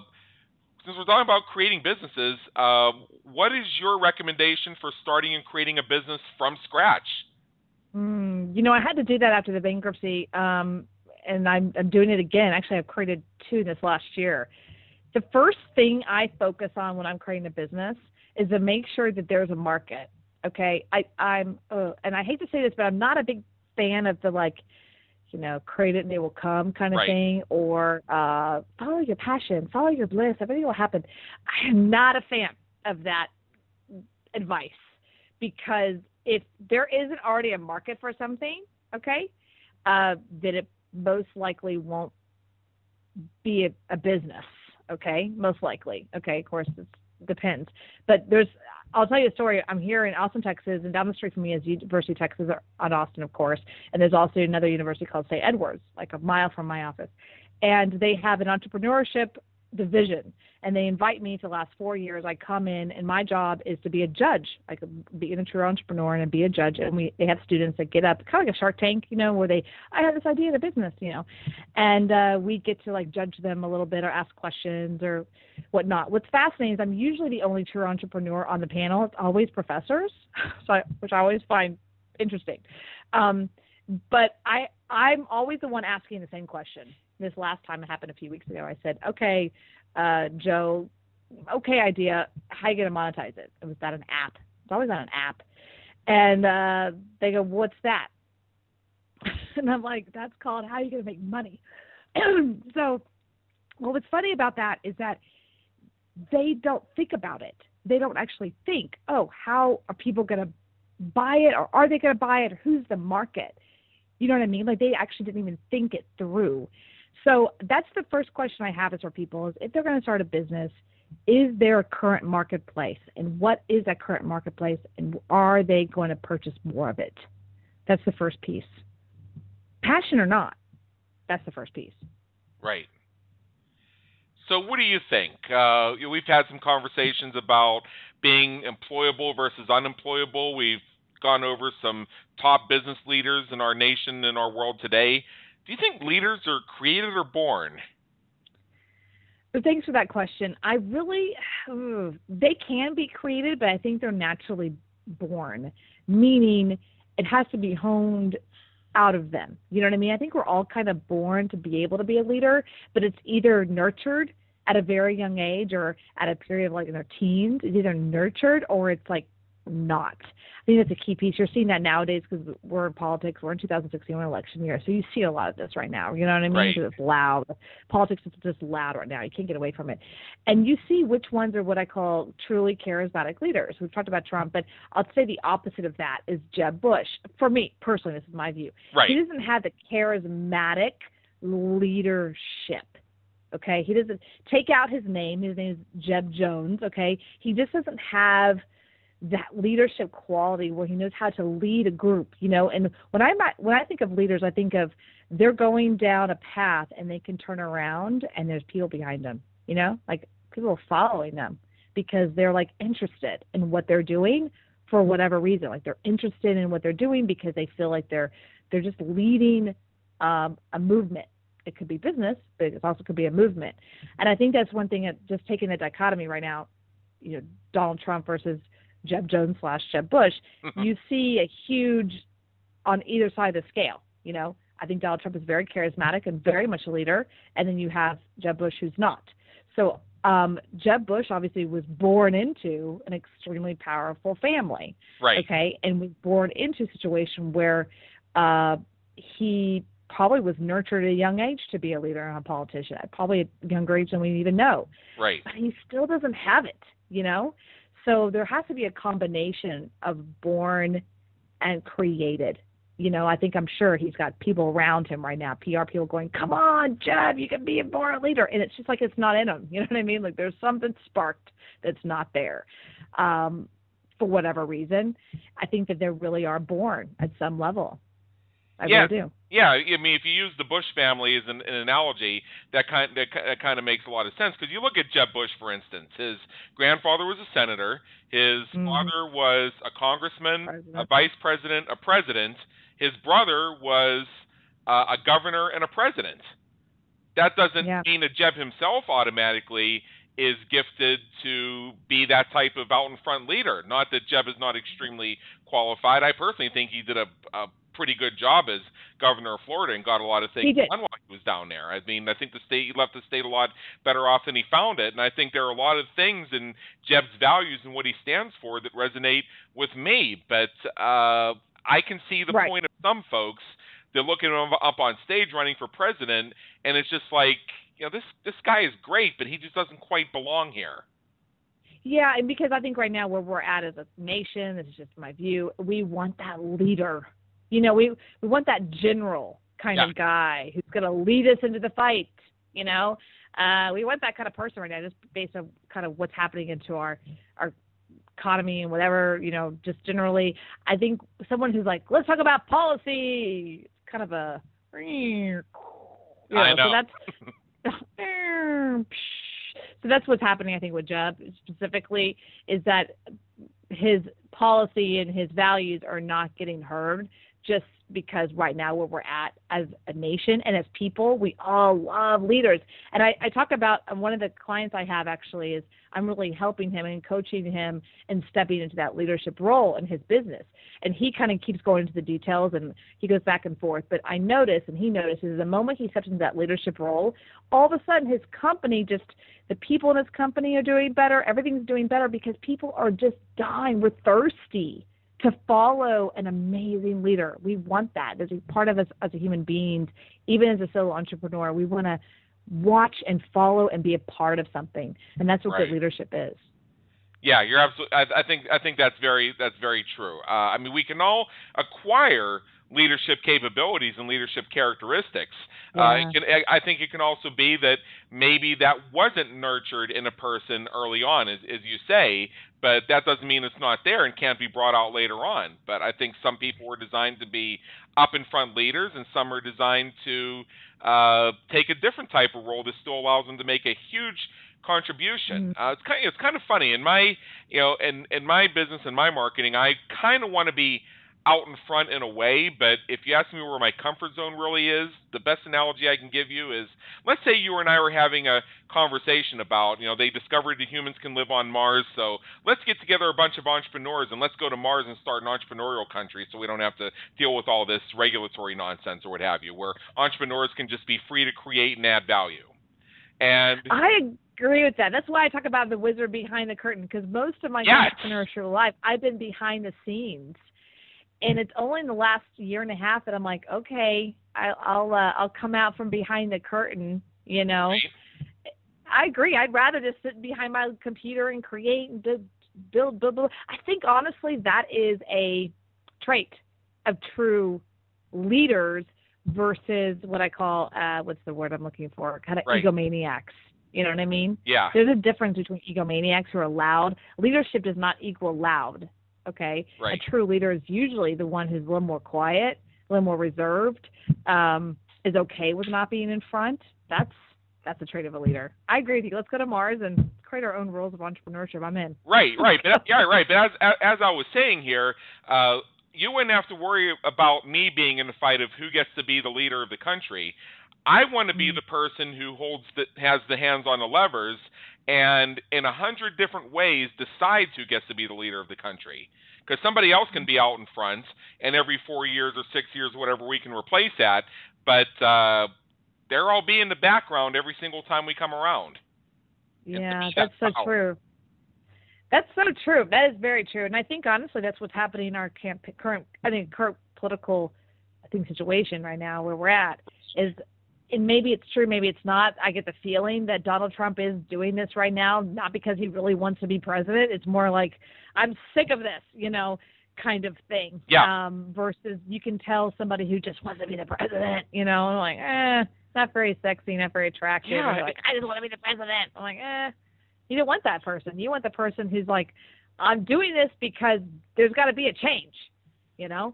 since we're talking about creating businesses, uh, what is your recommendation for starting and creating a business from scratch? Mm, you know, I had to do that after the bankruptcy. Um, and I'm I'm doing it again. Actually, I've created two this last year. The first thing I focus on when I'm creating a business is to make sure that there's a market. Okay, I I'm uh, and I hate to say this, but I'm not a big fan of the like, you know, create it and it will come kind of Right. thing, or uh, follow your passion, follow your bliss, everything will happen. I am not a fan of that advice because if there isn't already a market for something, okay, uh, then it most likely won't be a, a business. Okay, most likely. Okay, of course, it depends. But there's, I'll tell you a story. I'm here in Austin, Texas, and down the street from me is University of Texas on Austin, of course. And there's also another university called St. Edward's, like a mile from my office. And they have an entrepreneurship division and they invite me to last four years i come in and my job is to be a judge. I could be a true entrepreneur and be a judge. And we they have students that get up kind of like a shark tank you know where they i have this idea of a business you know. And uh we get to like judge them a little bit or ask questions or whatnot. What's fascinating is i'm usually the only true entrepreneur on the panel. It's always professors so I, which i always find interesting. Um but i i'm always the one asking the same question this last time it happened a few weeks ago i said okay uh, Joe, okay idea. How are you gonna monetize it? It was that an app. It's always on an app. And uh, they go, what's that? and I'm like, that's called how are you gonna make money. so, well, what's funny about that is that they don't think about it. They don't actually think, oh, how are people gonna buy it, or are they gonna buy it? Or who's the market? You know what I mean? Like they actually didn't even think it through. So that's the first question I have is for people is if they're going to start a business, is there a current marketplace and what is that current marketplace and are they going to purchase more of it? That's the first piece. Passion or not, that's the first piece. Right. So, what do you think? Uh, we've had some conversations about being employable versus unemployable. We've gone over some top business leaders in our nation and our world today. Do you think leaders are created or born? Thanks for that question. I really, they can be created, but I think they're naturally born, meaning it has to be honed out of them. You know what I mean? I think we're all kind of born to be able to be a leader, but it's either nurtured at a very young age or at a period of like in their teens. It's either nurtured or it's like not. I think that's a key piece. You're seeing that nowadays because we're in politics. We're in 2016, we're in election year, so you see a lot of this right now. You know what I mean? Right. 'Cause it's loud. Politics is just loud right now. You can't get away from it. And you see which ones are what I call truly charismatic leaders. We've talked about Trump, but I'll say the opposite of that is Jeb Bush. For me personally, this is my view. Right. He doesn't have the charismatic leadership. Okay, he doesn't take out his name. His name is Jeb Jones. Okay, he just doesn't have that leadership quality where he knows how to lead a group. You know, and when I when I think of leaders, I think of they're going down a path and they can turn around and there's people behind them. You know, like people following them because they're like interested in what they're doing for whatever reason. Like they're interested in what they're doing because they feel like they're they're just leading um, a movement. It could be business, but it also could be a movement. And I think that's one thing that just taking the dichotomy right now, you know, Donald Trump versus Jeb Jones slash Jeb Bush, you see a huge on either side of the scale. You know, I think Donald Trump is very charismatic and very much a leader, and then you have Jeb Bush who's not. So um, Jeb Bush obviously was born into an extremely powerful family Right. okay, and was born into a situation where uh, he probably was nurtured at a young age to be a leader and a politician, at probably a younger age than we even know. Right. But he still doesn't have it, you know? So there has to be a combination of born and created. You know, I think I'm sure he's got people around him right now, PR people going, Come on, Jeb, you can be a born leader. And it's just like it's not in him. You know what I mean? Like there's something sparked that's not there. Um, for whatever reason. I think that they really are born at some level. I Yeah. really do. Yeah, I mean, if you use the Bush family as an, an analogy, that kind that, that kind of makes a lot of sense. Because you look at Jeb Bush, for instance, his grandfather was a senator, his Mhm. father was a congressman, a vice president, a president. His brother was uh, a governor and a president. That doesn't Yeah. mean that Jeb himself automatically is gifted to be that type of out in front leader. Not that Jeb is not extremely qualified. I personally think he did a, a pretty good job as governor of Florida and got a lot of things done while he was down there. I mean, I think the state he left the state a lot better off than he found it, and I think there are a lot of things in Jeb's values and what he stands for that resonate with me. But uh, I can see the right. point of some folks. They're looking him up on stage running for president, and it's just like, you know, this this guy is great, but he just doesn't quite belong here. Yeah, and because I think right now where we're at as a nation, this is just my view, we want that leader. You know, we we want that general kind yeah. of guy who's going to lead us into the fight. You know, uh, we want that kind of person right now, just based on kind of what's happening into our our economy and whatever. You know, just generally, I think someone who's like, let's talk about policy. It's kind of a, you know, I know. So that's so that's what's happening, I think, with Jeb specifically, is that his policy and his values are not getting heard just because right now where we're at as a nation and as people, we all love leaders. And I, I talk about um, one of the clients I have actually is I'm really helping him and coaching him and stepping into that leadership role in his business. And he kind of keeps going into the details and he goes back and forth. But I notice and he notices the moment he steps into that leadership role, all of a sudden his company just the people in his company are doing better, everything's doing better because people are just dying. We're thirsty to follow an amazing leader. We want that. There's a part of us as a human beings, even as a solo entrepreneur, we want to watch and follow and be a part of something, and that's what right. good leadership is. Yeah, you're absolutely. I, I think I think that's very that's very true. Uh, I mean, we can all acquire leadership capabilities and leadership characteristics. Yeah. Uh, can, I think it can also be that maybe that wasn't nurtured in a person early on, as, as you say, but that doesn't mean it's not there and can't be brought out later on. But I think some people were designed to be up in front leaders, and some are designed to uh, take a different type of role that still allows them to make a huge contribution. Mm-hmm. Uh, it's kind of, it's kind of funny in my you know in in my business and my marketing, I kind of want to be out in front in a way, but if you ask me where my comfort zone really is, the best analogy I can give you is let's say you and I were having a conversation about, you know, they discovered that humans can live on Mars, so let's get together a bunch of entrepreneurs and let's go to Mars and start an entrepreneurial country so we don't have to deal with all this regulatory nonsense or what have you, where entrepreneurs can just be free to create and add value. And I agree with that. That's why I talk about the wizard behind the curtain because most of my Yes. entrepreneurship life, I've been behind the scenes, and it's only in the last year and a half that I'm like, okay, I, I'll uh, I'll come out from behind the curtain. You know, Right. I agree. I'd rather just sit behind my computer and create and build, build, build, build. I think honestly that is a trait of true leaders versus what I call uh, what's the word I'm looking for? Kind of Right. egomaniacs. You know what I mean? yeah, There's a difference between egomaniacs who are loud. Leadership does not equal loud. Okay. right. A true leader is usually the one who's a little more quiet, a little more reserved, um, is okay with not being in front. That's that's a trait of a leader. I agree with you. Let's go to Mars and create our own rules of entrepreneurship. I'm in. Right, right, but yeah, right. But as as I was saying here, uh, you wouldn't have to worry about me being in the fight of who gets to be the leader of the country. I want to be Mhm. the person who holds the has the hands on the levers and in a hundred different ways decides who gets to be the leader of the country. Because somebody else can be out in front, and every four years or six years, whatever, we can replace that. But uh, they're all be in the background every single time we come around. Yeah, that's so power. true. That's so true. That is very true. And I think honestly, that's what's happening in our camp- current, I think, current political, I think, situation right now where we're at is, and maybe it's true, maybe it's not. I get the feeling that Donald Trump is doing this right now, not because he really wants to be president. It's more like I'm sick of this, you know, kind of thing. Yeah. Um, versus you can tell somebody who just wants to be the president, you know, and like, eh, not very sexy, not very attractive. Yeah, And like, I just want to be the president. I'm like, eh. You don't want that person. You want the person who's like, I'm doing this because there's got to be a change, you know?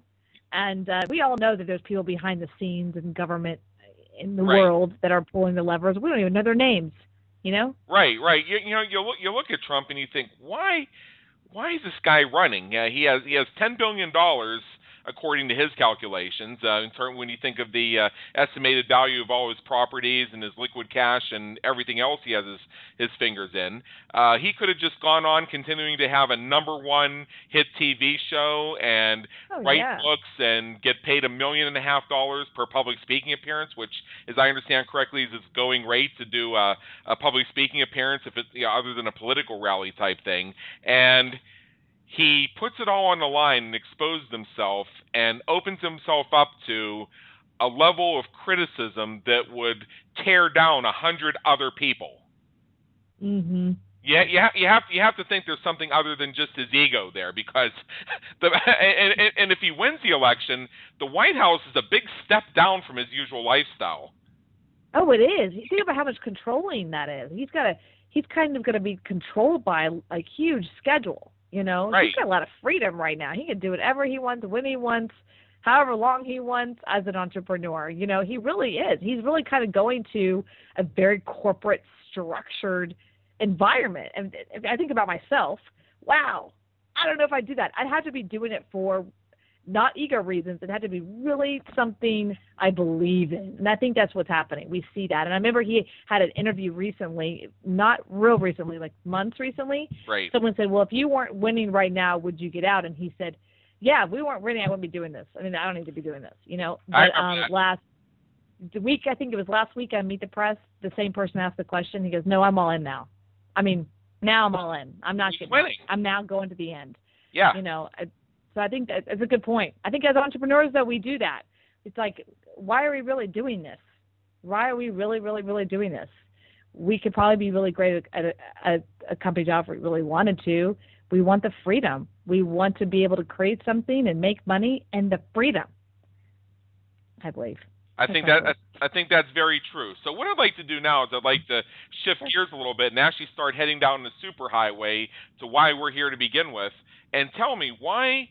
And uh, we all know that there's people behind the scenes in government in the Right. world that are pulling the levers. We don't even know their names, you know? Right, right. You, you know, you look you look at Trump and you think, why, why is this guy running? Uh, he has he has ten billion dollars according to his calculations. Uh, in turn, when you think of the uh, estimated value of all his properties and his liquid cash and everything else he has his, his fingers in, uh, he could have just gone on continuing to have a number one hit TV show and Oh, write yeah. books and get paid a million and a half dollars per public speaking appearance, which, as I understand correctly, is his going rate to do a, a public speaking appearance if it's you know, other than a political rally type thing. And he puts it all on the line and exposes himself and opens himself up to a level of criticism that would tear down a hundred other people. Mhm. Yeah, you have, you have you have to think there's something other than just his ego there because the and, and, and if he wins the election, the White House is a big step down from his usual lifestyle. Oh, it is. You think about how much controlling that is. He's got a he's kind of going to be controlled by a huge schedule. You know, Right. he's got a lot of freedom right now. He can do whatever he wants, when he wants, however long he wants as an entrepreneur. You know, he really is. He's really kind of going to a very corporate, structured environment. And if I think about myself, wow, I don't know if I do that. I'd have to be doing it for not ego reasons. It had to be really something I believe in. And I think that's what's happening. We see that. And I remember he had an interview recently, not real recently, like months recently. Right. Someone said, Well, if you weren't winning right now, would you get out? And he said, Yeah, if we weren't winning, I wouldn't be doing this. I mean, I don't need to be doing this, you know. I But um that. last the week I think it was last week on Meet the Press, the same person asked the question. He goes, No, I'm all in now. I mean, now I'm all in. I'm not He's getting out. winning. I'm now going to the end Yeah. you know I, so i think that, that's a good point. I think as entrepreneurs though we do that. It's like why are we really doing this? Why are we really really really doing this? We could probably be really great at a, at a company job if we really wanted to. We want the freedom. We want to be able to create something and make money and the freedom i believe. I think that I think that's very true. So what I'd like to do now is I'd like to shift gears a little bit and actually start heading down the superhighway to why we're here to begin with, and tell me why.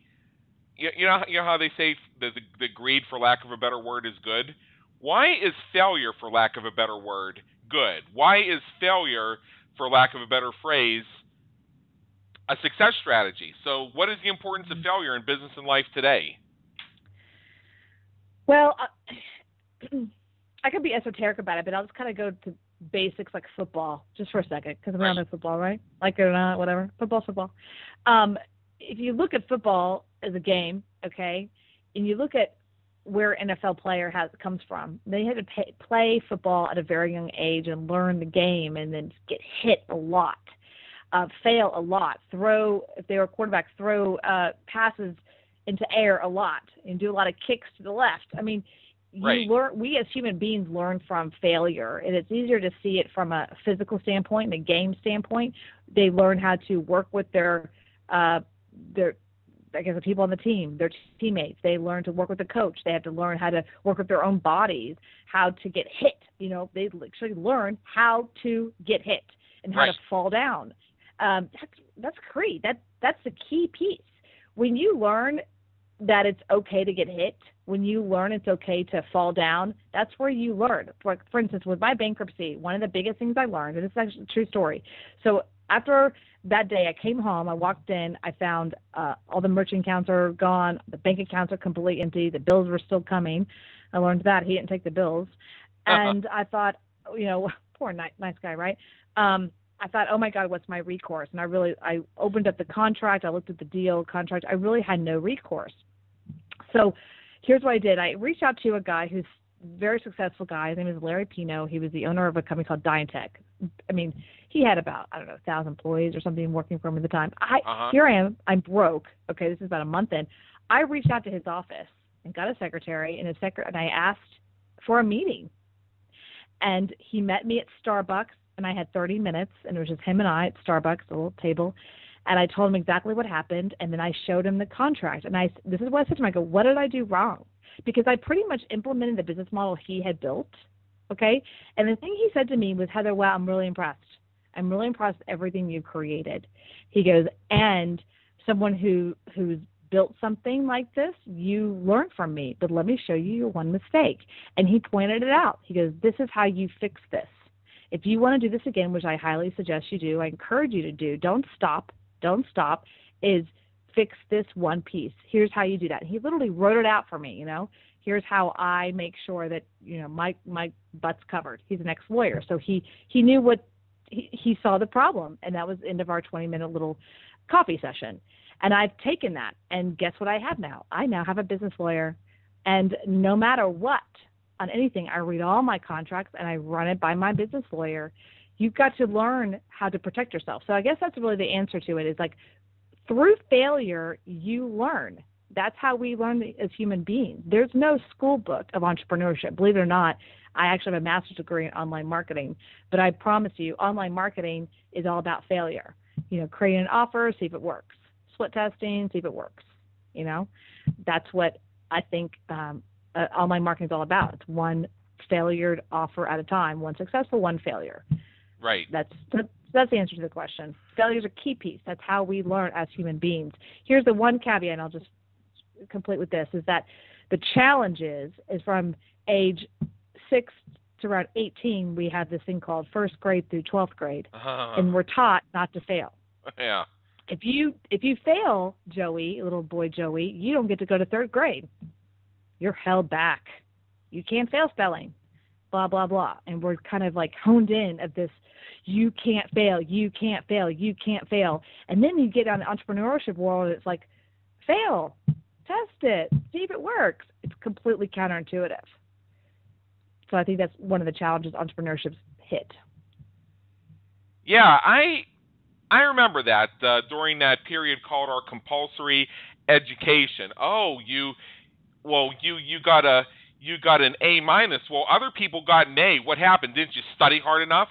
You, you know, you know how they say the, the the greed, for lack of a better word, is good. Why is failure, for lack of a better word, good? Why is failure, for lack of a better phrase, a success strategy? So, what is the importance of failure in business and life today? Well, uh, I could be esoteric about it, but I'll just kind of go to basics like football just for a second because we all know football, right? Like it or not, whatever. Football, football. Um, if you look at football as a game, okay, and you look at where NFL player has comes from, they had to pay, play football at a very young age and learn the game, and then get hit a lot, uh, fail a lot, throw if they were quarterbacks, throw uh, passes into air a lot, and do a lot of kicks to the left. I mean, you Right. learn. We as human beings learn from failure, and it's easier to see it from a physical standpoint and a game standpoint. They learn how to work with their uh, their I guess the people on the team, their teammates. They learn to work with the coach. They have to learn how to work with their own bodies, how to get hit. You know, they actually learn how to get hit and how Right. to fall down. Um, that's that's great. That that's the key piece. When you learn that it's okay to get hit, when you learn it's okay to fall down, that's where you learn. For, for instance, with my bankruptcy, one of the biggest things I learned, and this is actually a true story. So after that day, I came home, I walked in, I found uh, all the merchant accounts are gone, the bank accounts are completely empty, the bills were still coming. I learned that he didn't take the bills, Uh-huh. and I thought, you know, poor nice, nice guy, right? Um, I thought, oh my God, what's my recourse? And I really, I opened up the contract, I looked at the deal contract, I really had no recourse. So here's what I did. I reached out to a guy who's very successful guy. His name is Larry Pino. He was the owner of a company called DynTek. I mean, he had about I don't know, a thousand employees or something working for him at the time. I Uh-huh. here I am. I'm broke. Okay, this is about a month in. I reached out to his office and got a secretary and a secret and I asked for a meeting. And he met me at Starbucks and I had 30 minutes and it was just him and I at Starbucks, a little table. And I told him exactly what happened and then I showed him the contract. And I this is what I said to him. I go, "What did I do wrong?" Because I pretty much implemented the business model he had built. Okay? And the thing he said to me was, "Heather, wow, I'm really impressed. I'm really impressed with everything you've created." He goes, "And someone who who's built something like this, you learn from me, but let me show you your one mistake." And he pointed it out. He goes, "This is how you fix this. If you want to do this again, which I highly suggest you do, I encourage you to do. Don't stop. Don't stop. Is fix this one piece. Here's how you do that. He literally wrote it out for me, you know. Here's how I make sure that, you know, my my butt's covered. He's an ex-lawyer, so he he knew what he, he saw the problem and that was the end of our 20 minute little coffee session. And I've taken that and guess what I have now? I now have a business lawyer and no matter what on anything, I read all my contracts and I run it by my business lawyer. You've got to learn how to protect yourself. So I guess that's really the answer to it is like through failure, you learn. That's how we learn as human beings. There's no school book of entrepreneurship. Believe it or not, I actually have a master's degree in online marketing, but I promise you, online marketing is all about failure. You know, create an offer, see if it works. Split testing, see if it works. You know, that's what I think um, uh, online marketing is all about. It's one failure offer at a time, one successful, one failure. Right. That's that's, that's the answer to the question. Failure is a key piece. That's how we learn as human beings. Here's the one caveat, and I'll just complete with this: is that the challenge is is from age six to around 18, we have this thing called first grade through 12th grade, Uh, and we're taught not to fail. yeah. If you if you fail, Joey, little boy Joey, you don't get to go to third grade. You're held back. You can't fail spelling. Blah blah blah. And we're kind of like honed in of this. You can't fail. You can't fail. You can't fail. And then you get on the entrepreneurship world, and it's like, fail, test it, see if it works. It's completely counterintuitive. So I think that's one of the challenges entrepreneurships hit. Yeah, I I remember that uh, during that period called our compulsory education. Oh, you well, you you got a you got an A minus. Well, other people got an A. What happened? Didn't you study hard enough?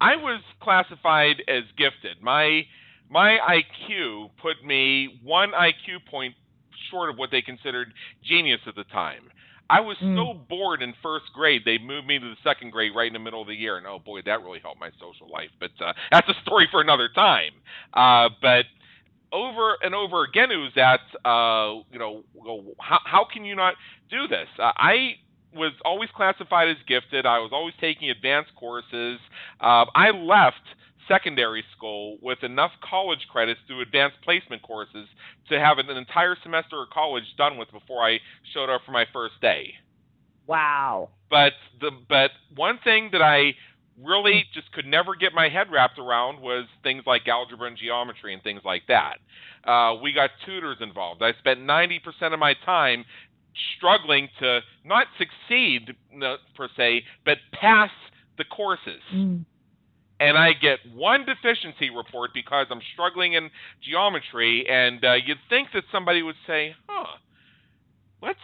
I was classified as gifted. My my IQ put me one IQ point short of what they considered genius at the time. I was Mm. so bored in first grade, they moved me to the second grade right in the middle of the year, and oh boy, that really helped my social life. But uh, that's a story for another time. Uh, but over and over again, it was that uh, you know, how how can you not do this? Uh, I was always classified as gifted. I was always taking advanced courses. Uh, I left secondary school with enough college credits through advanced placement courses to have an entire semester of college done with before I showed up for my first day. Wow. But the but one thing that I really just could never get my head wrapped around was things like algebra and geometry and things like that. Uh, we got tutors involved. I spent 90% of my time struggling to not succeed per se, but pass the courses Mm. and I get one deficiency report because I'm struggling in geometry, and uh, you'd think that somebody would say, "Huh, let's."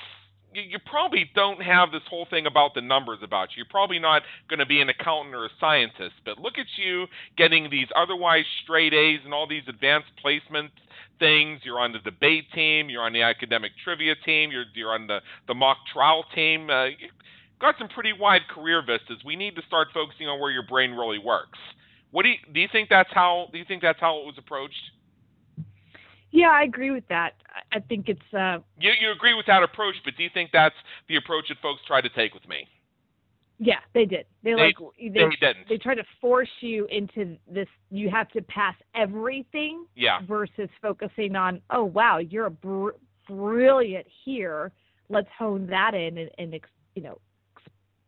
You, probably don't have this whole thing about the numbers about you. You're probably not going to be an accountant or a scientist, but look at you getting these otherwise straight A's and all these advanced placement things. You're on the debate team. You're on the academic trivia team. You're you're on the the mock trial team. Uh, you- got some pretty wide career vistas. We need to start focusing on where your brain really works. What do you do? You think that's how? Do you think that's how it was approached? Yeah, I agree with that. I- think it's uh, You you agree with that approach, but do you think that's the approach that folks tried to take with me? yeah, they did. They, They- like They they didn't. they try to force you into this. You have to pass everything yeah, versus focusing on, oh wow, you're a br- brilliant here. Let's hone that in and, and ex, you know,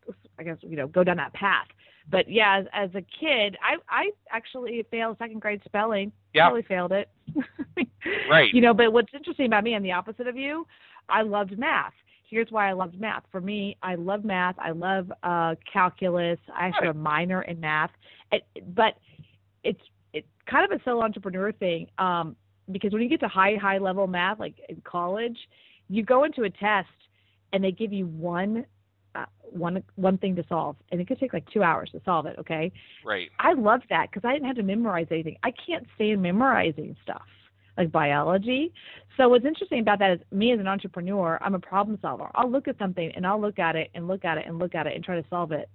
ex- I guess you know, go down that path. But yeah, as, as a kid, I I actually failed second grade spelling. Yeah. Totally failed it. Right. You know, but what's interesting about me, I'm the opposite of you. I loved math. Here's why I loved math. For me, I love math. I love uh, calculus. I actually have a minor in math. It, but it's it's kind of a solo entrepreneur thing um, because when you get to high high level math, like in college, you go into a test and they give you one uh, one one thing to solve, and it could take like two hours to solve it. Okay, right. I love that because I didn't have to memorize anything. I can't stand memorizing stuff like biology. So what's interesting about that is me as an entrepreneur, I'm a problem solver. I'll look at something and I'll look at it and look at it and look at it and try to solve it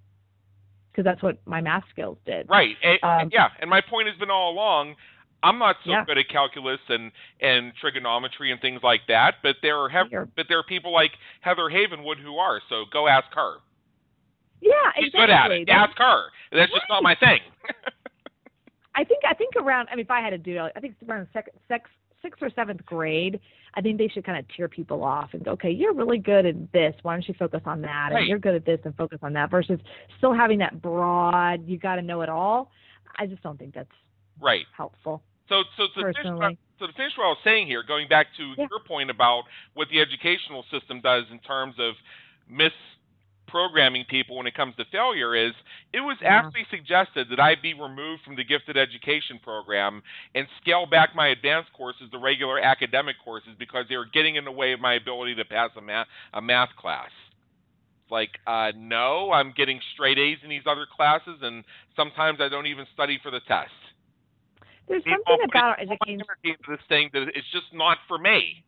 because that's what my math skills did. Right. And, Um, yeah, and my point has been all along. I'm not so Yeah. good at calculus and and trigonometry and things like that, but there are You're- but there are people like Heather Havenwood who are. So go ask her. Yeah, She's exactly. good at it. That's- Ask her. That's just not my thing. I think I think around. I mean, if I had to do it, I think it's around sec, six, sixth sixth or seventh grade, I think they should kind of tear people off and go, okay, you're really good at this. Why don't you focus on that? Right. And you're good at this and focus on that versus still having that broad, you got to know it all. I just don't think that's right. helpful. So, so, so, to finish Personally. so to finish what I was saying here, going back to Yeah. your point about what the educational system does in terms of misprogramming people when it comes to failure, is it was Yeah. actually suggested that I be removed from the gifted education program and scale back my advanced courses the regular academic courses because they were getting in the way of my ability to pass a math a math class. Like, uh, no, I'm getting straight A's in these other classes, and sometimes I don't even study for the test. There's People something about much education. energy into this thing that it's just not for me,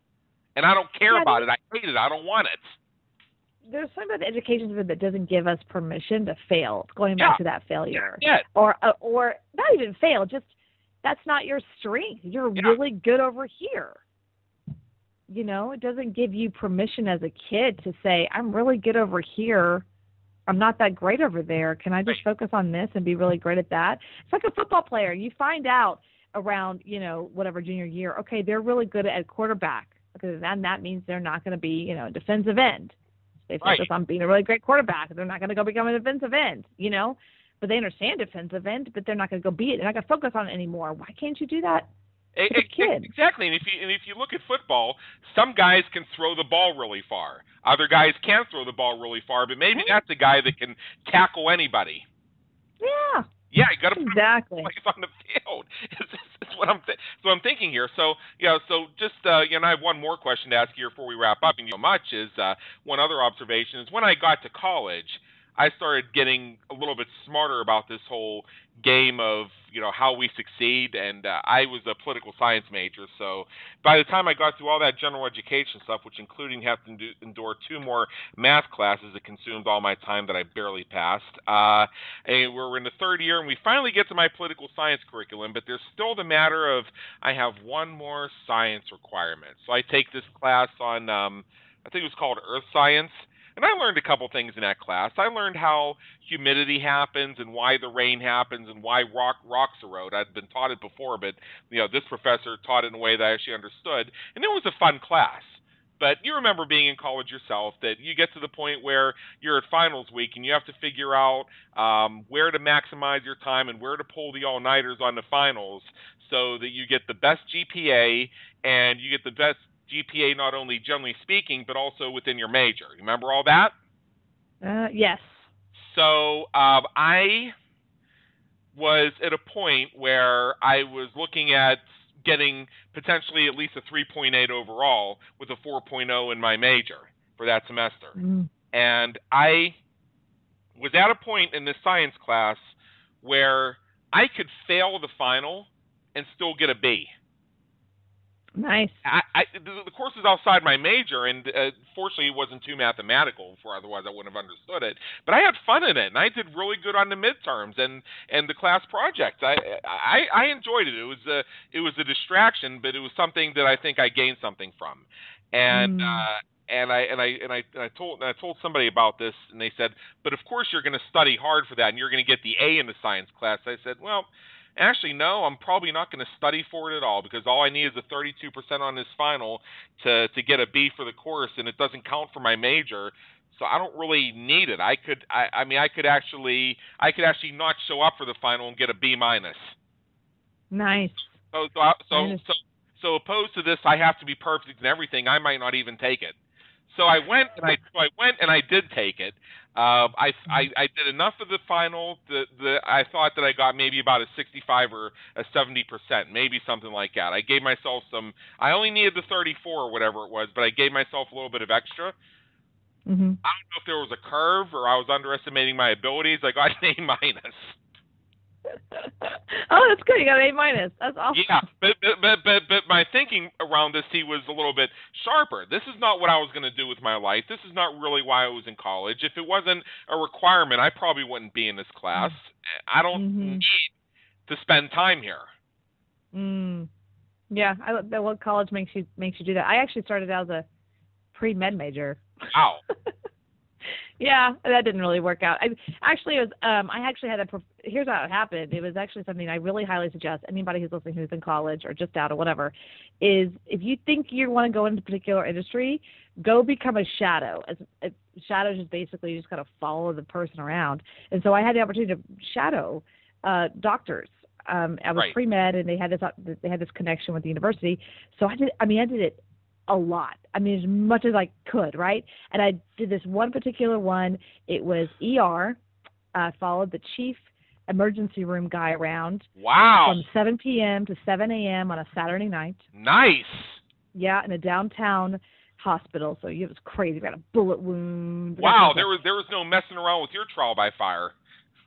and I don't care Yeah, about it. I hate it. I don't want it. There's something about the education that doesn't give us permission to fail. Going back Yeah. to that failure. Yeah, or uh, or not even fail just that's not your strength you're Yeah. really good over here you know it doesn't give you permission as a kid to say i'm really good over here i'm not that great over there can i just Right. focus on this and be really great at that it's like a football player you find out around you know whatever junior year okay they're really good at quarterback because then that means they're not going to be you know a defensive end they Right. focus on being a really great quarterback they're not going to go become a defensive end you know but they understand defensive end, but they're not going to go be it. They're not going to focus on it anymore. Why can't you do that? A e- kid. exactly. And if you and if you look at football, some guys can throw the ball really far. Other guys can't throw the ball really far, but maybe Mhm. that's a guy that can tackle anybody. Yeah, Yeah, you got to put exactly. plays on the field. Is, is what I'm th- so I'm thinking here. So yeah, so just uh, you know, I have one more question to ask you before we wrap up. And you so much is uh, one other observation is when I got to college, I started getting a little bit smarter about this whole game of you know how we succeed. And uh, I was a political science major, so by the time I got through all that general education stuff, which including having to endure two more math classes that consumed all my time that I barely passed. Uh, and we're in the third year, and we finally get to my political science curriculum, but there's still the matter of I have one more science requirement. So I take this class on, um, I think it was called Earth Science. And I learned a couple things in that class. I learned how humidity happens and why the rain happens and why rock rocks erode. I'd been taught it before, but you know this professor taught it in a way that I actually understood, and it was a fun class. But you remember being in college yourself that you get to the point where you're at finals week and you have to figure out um, where to maximize your time and where to pull the all nighters on the finals so that you get the best GPA and you get the best GPA not only generally speaking but also within your major. Remember all that? Uh, yes. So um, I was at a point where I was looking at getting potentially at least a 3.8 overall with a 4.0 in my major for that semester. Mm. And I was at a point in this science class where I could fail the final and still get a B. Nice. I, I the, the course is outside my major, and uh, fortunately, it wasn't too mathematical. For otherwise, I wouldn't have understood it. But I had fun in it, and I did really good on the midterms and and the class projects. I I, I enjoyed it. It was a it was a distraction, but it was something that I think I gained something from. And Mm. uh, and I and I and I and I told and I told somebody about this, and they said, "But of course, you're going to study hard for that, and you're going to get the A in the science class." I said, "Well." Actually, no. I'm probably not going to study for it at all because all I need is a 32% on this final to to get a B for the course, and it doesn't count for my major. So I don't really need it. I could, I, I mean, I could actually, I could actually not show up for the final and get a B minus. Nice. So, so, so, so, so opposed to this, I have to be perfect in everything. I might not even take it. So I went and I, so I went and I did take it. Uh, I, I, I did enough of the final. The, the, I thought that I got maybe about a 65 or a 70 percent, maybe something like that. I gave myself some. I only needed the 34 or whatever it was, but I gave myself a little bit of extra. hmm I don't know if there was a curve or I was underestimating my abilities. I got an A minus. oh, that's good. You got an A minus. That's awesome. Yeah, but, but but but but my thinking around this he was a little bit sharper. This is not what I was going to do with my life. This is not really why I was in college. If it wasn't a requirement, I probably wouldn't be in this class. I don't Mhm. need to spend time here. Mm. Yeah, I what college makes you makes you do that. I actually started out as a pre med major. Wow. yeah, that didn't really work out. I actually it was um I actually had a here's how it happened. It was actually something I really highly suggest anybody who's listening who's in college or just out or whatever is if you think you want to go into a particular industry, go become a shadow. As, as shadows is basically you just kind of follow the person around. And so I had the opportunity to shadow uh doctors um I was Right. pre med and they had this they had this connection with the university. So I did I mean I did it a lot. I mean, as much as I could, right? And I did this one particular one. It was ER. I followed the chief emergency room guy around Wow. from 7 p.m. to 7 a.m. on a Saturday night. Nice. Yeah, in a downtown hospital. So it was crazy. Got a bullet wound. Wow, there was there was no messing around with your trial by fire.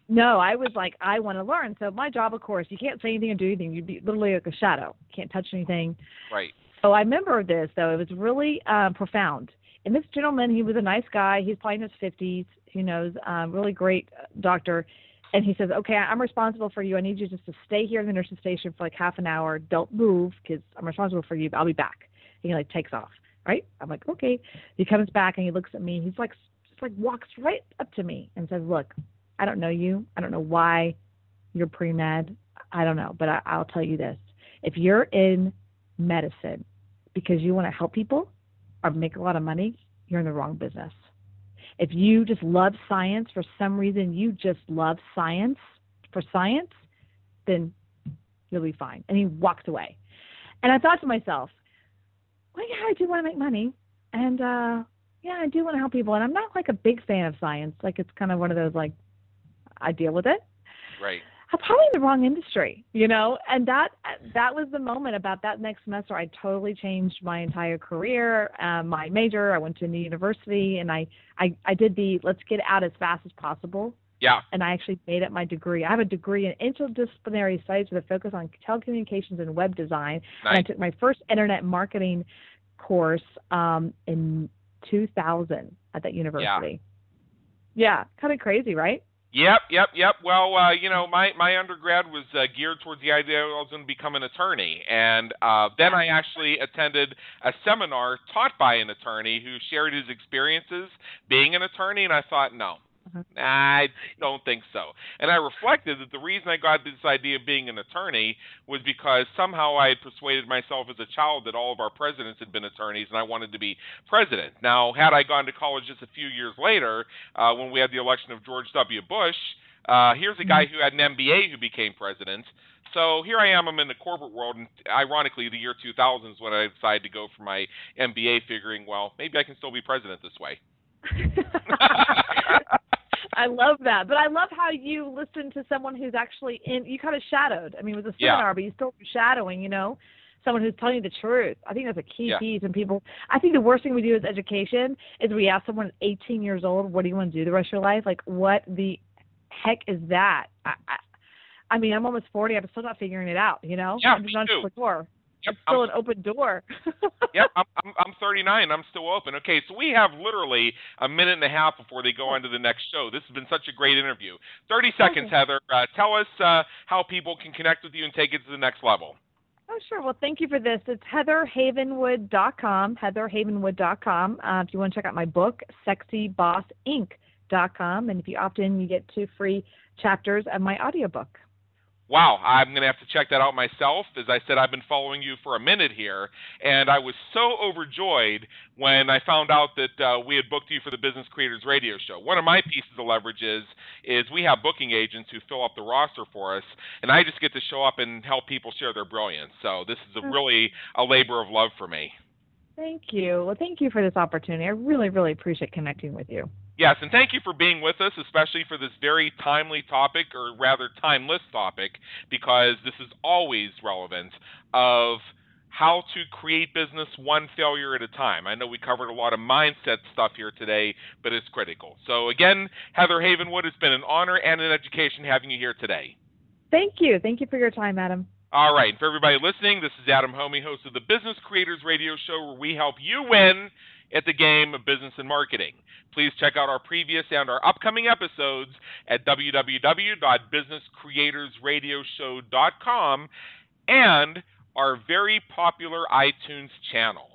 No, I was like, I want to learn. So my job, of course, you can't say anything or do anything. You'd be literally like a shadow. Can't touch anything. Right. So I remember this though; it was really um, profound. And this gentleman, he was a nice guy. He's probably in his fifties. Who knows? Um, really great uh, doctor. And he says, "Okay, I'm responsible for you. I need you just to stay here in the nursing station for like half an hour. Don't move because I'm responsible for you. But I'll be back." And he like takes off. Right? I'm like, "Okay." He comes back and he looks at me. He's like, just like walks right up to me and says, "Look, I don't know you. I don't know why you're pre med. I don't know, but I, I'll tell you this: if you're in medicine because you want to help people or make a lot of money, you're in the wrong business. If you just love science for some reason, you just love science for science, then you'll be fine. And he walked away. And I thought to myself, well, yeah, I do want to make money. And uh yeah, I do want to help people. And I'm not like a big fan of science. Like it's kind of one of those like I deal with it. Right. I'm probably in the wrong industry, you know, and that that was the moment about that next semester. I totally changed my entire career, um, my major. I went to a new university, and I, I I did the let's get out as fast as possible, Yeah. and I actually made it my degree. I have a degree in interdisciplinary studies with a focus on telecommunications and web design, and I took my first internet marketing course um, in 2000 at that university. Yeah. Yeah, kind of crazy, right? Yep, yep, yep. Well, uh, you know, my my undergrad was uh, geared towards the idea I was going to become an attorney, and uh, then I actually attended a seminar taught by an attorney who shared his experiences being an attorney, and I thought, no. I don't think so. And I reflected that the reason I got this idea of being an attorney was because somehow I had persuaded myself as a child that all of our presidents had been attorneys, and I wanted to be president. Now, had I gone to college just a few years later, uh, when we had the election of George W. Bush, uh, here's a guy who had an MBA who became president. So here I am. I'm in the corporate world, and ironically, the year 2000 is when I decided to go for my MBA, figuring, well, maybe I can still be president this way. I love that. But I love how you listen to someone who's actually in you kind of shadowed. I mean, it was a Yeah. seminar, but you still shadowing, you know, someone who's telling you the truth. I think that's a key Yeah. piece and people I think the worst thing we do as education is we ask someone 18 years old, what do you want to do the rest of your life? Like what the heck is that? I I, I mean, I'm almost 40. I'm still not figuring it out, you know? Yeah, I'm just me not too. door. Yep, still I'm- an open door. yep, I'm, I'm, I'm 39. I'm still open. Okay, so we have literally a minute and a half before they go on to the next show. This has been such a great interview. 30 seconds, Okay. Heather. Uh, tell us uh, how people can connect with you and take it to the next level. Oh, sure. Well, thank you for this. It's heatherhavenwood.com, heatherhavenwood.com. Uh, if you want to check out my book, sexybossinc.com. And if you opt in, you get two free chapters of my audiobook. Wow, I'm going to have to check that out myself. As I said, I've been following you for a minute here, and I was so overjoyed when I found out that uh, we had booked you for the Business Creators Radio Show. One of my pieces of leverage is, is we have booking agents who fill up the roster for us, and I just get to show up and help people share their brilliance. So this is a really a labor of love for me. Thank you. Well, thank you for this opportunity. I really, really appreciate connecting with you. Yes, and thank you for being with us, especially for this very timely topic, or rather timeless topic, because this is always relevant of how to create business one failure at a time. I know we covered a lot of mindset stuff here today, but it's critical. So again, Heather Havenwood, it's been an honor and an education having you here today. Thank you. Thank you for your time, Adam. All right, and for everybody listening, this is Adam Hommey, host of the Business Creators Radio Show, where we help you win at the game of business and marketing. Please check out our previous and our upcoming episodes at www.businesscreatorsradioshow.com and our very popular iTunes channel.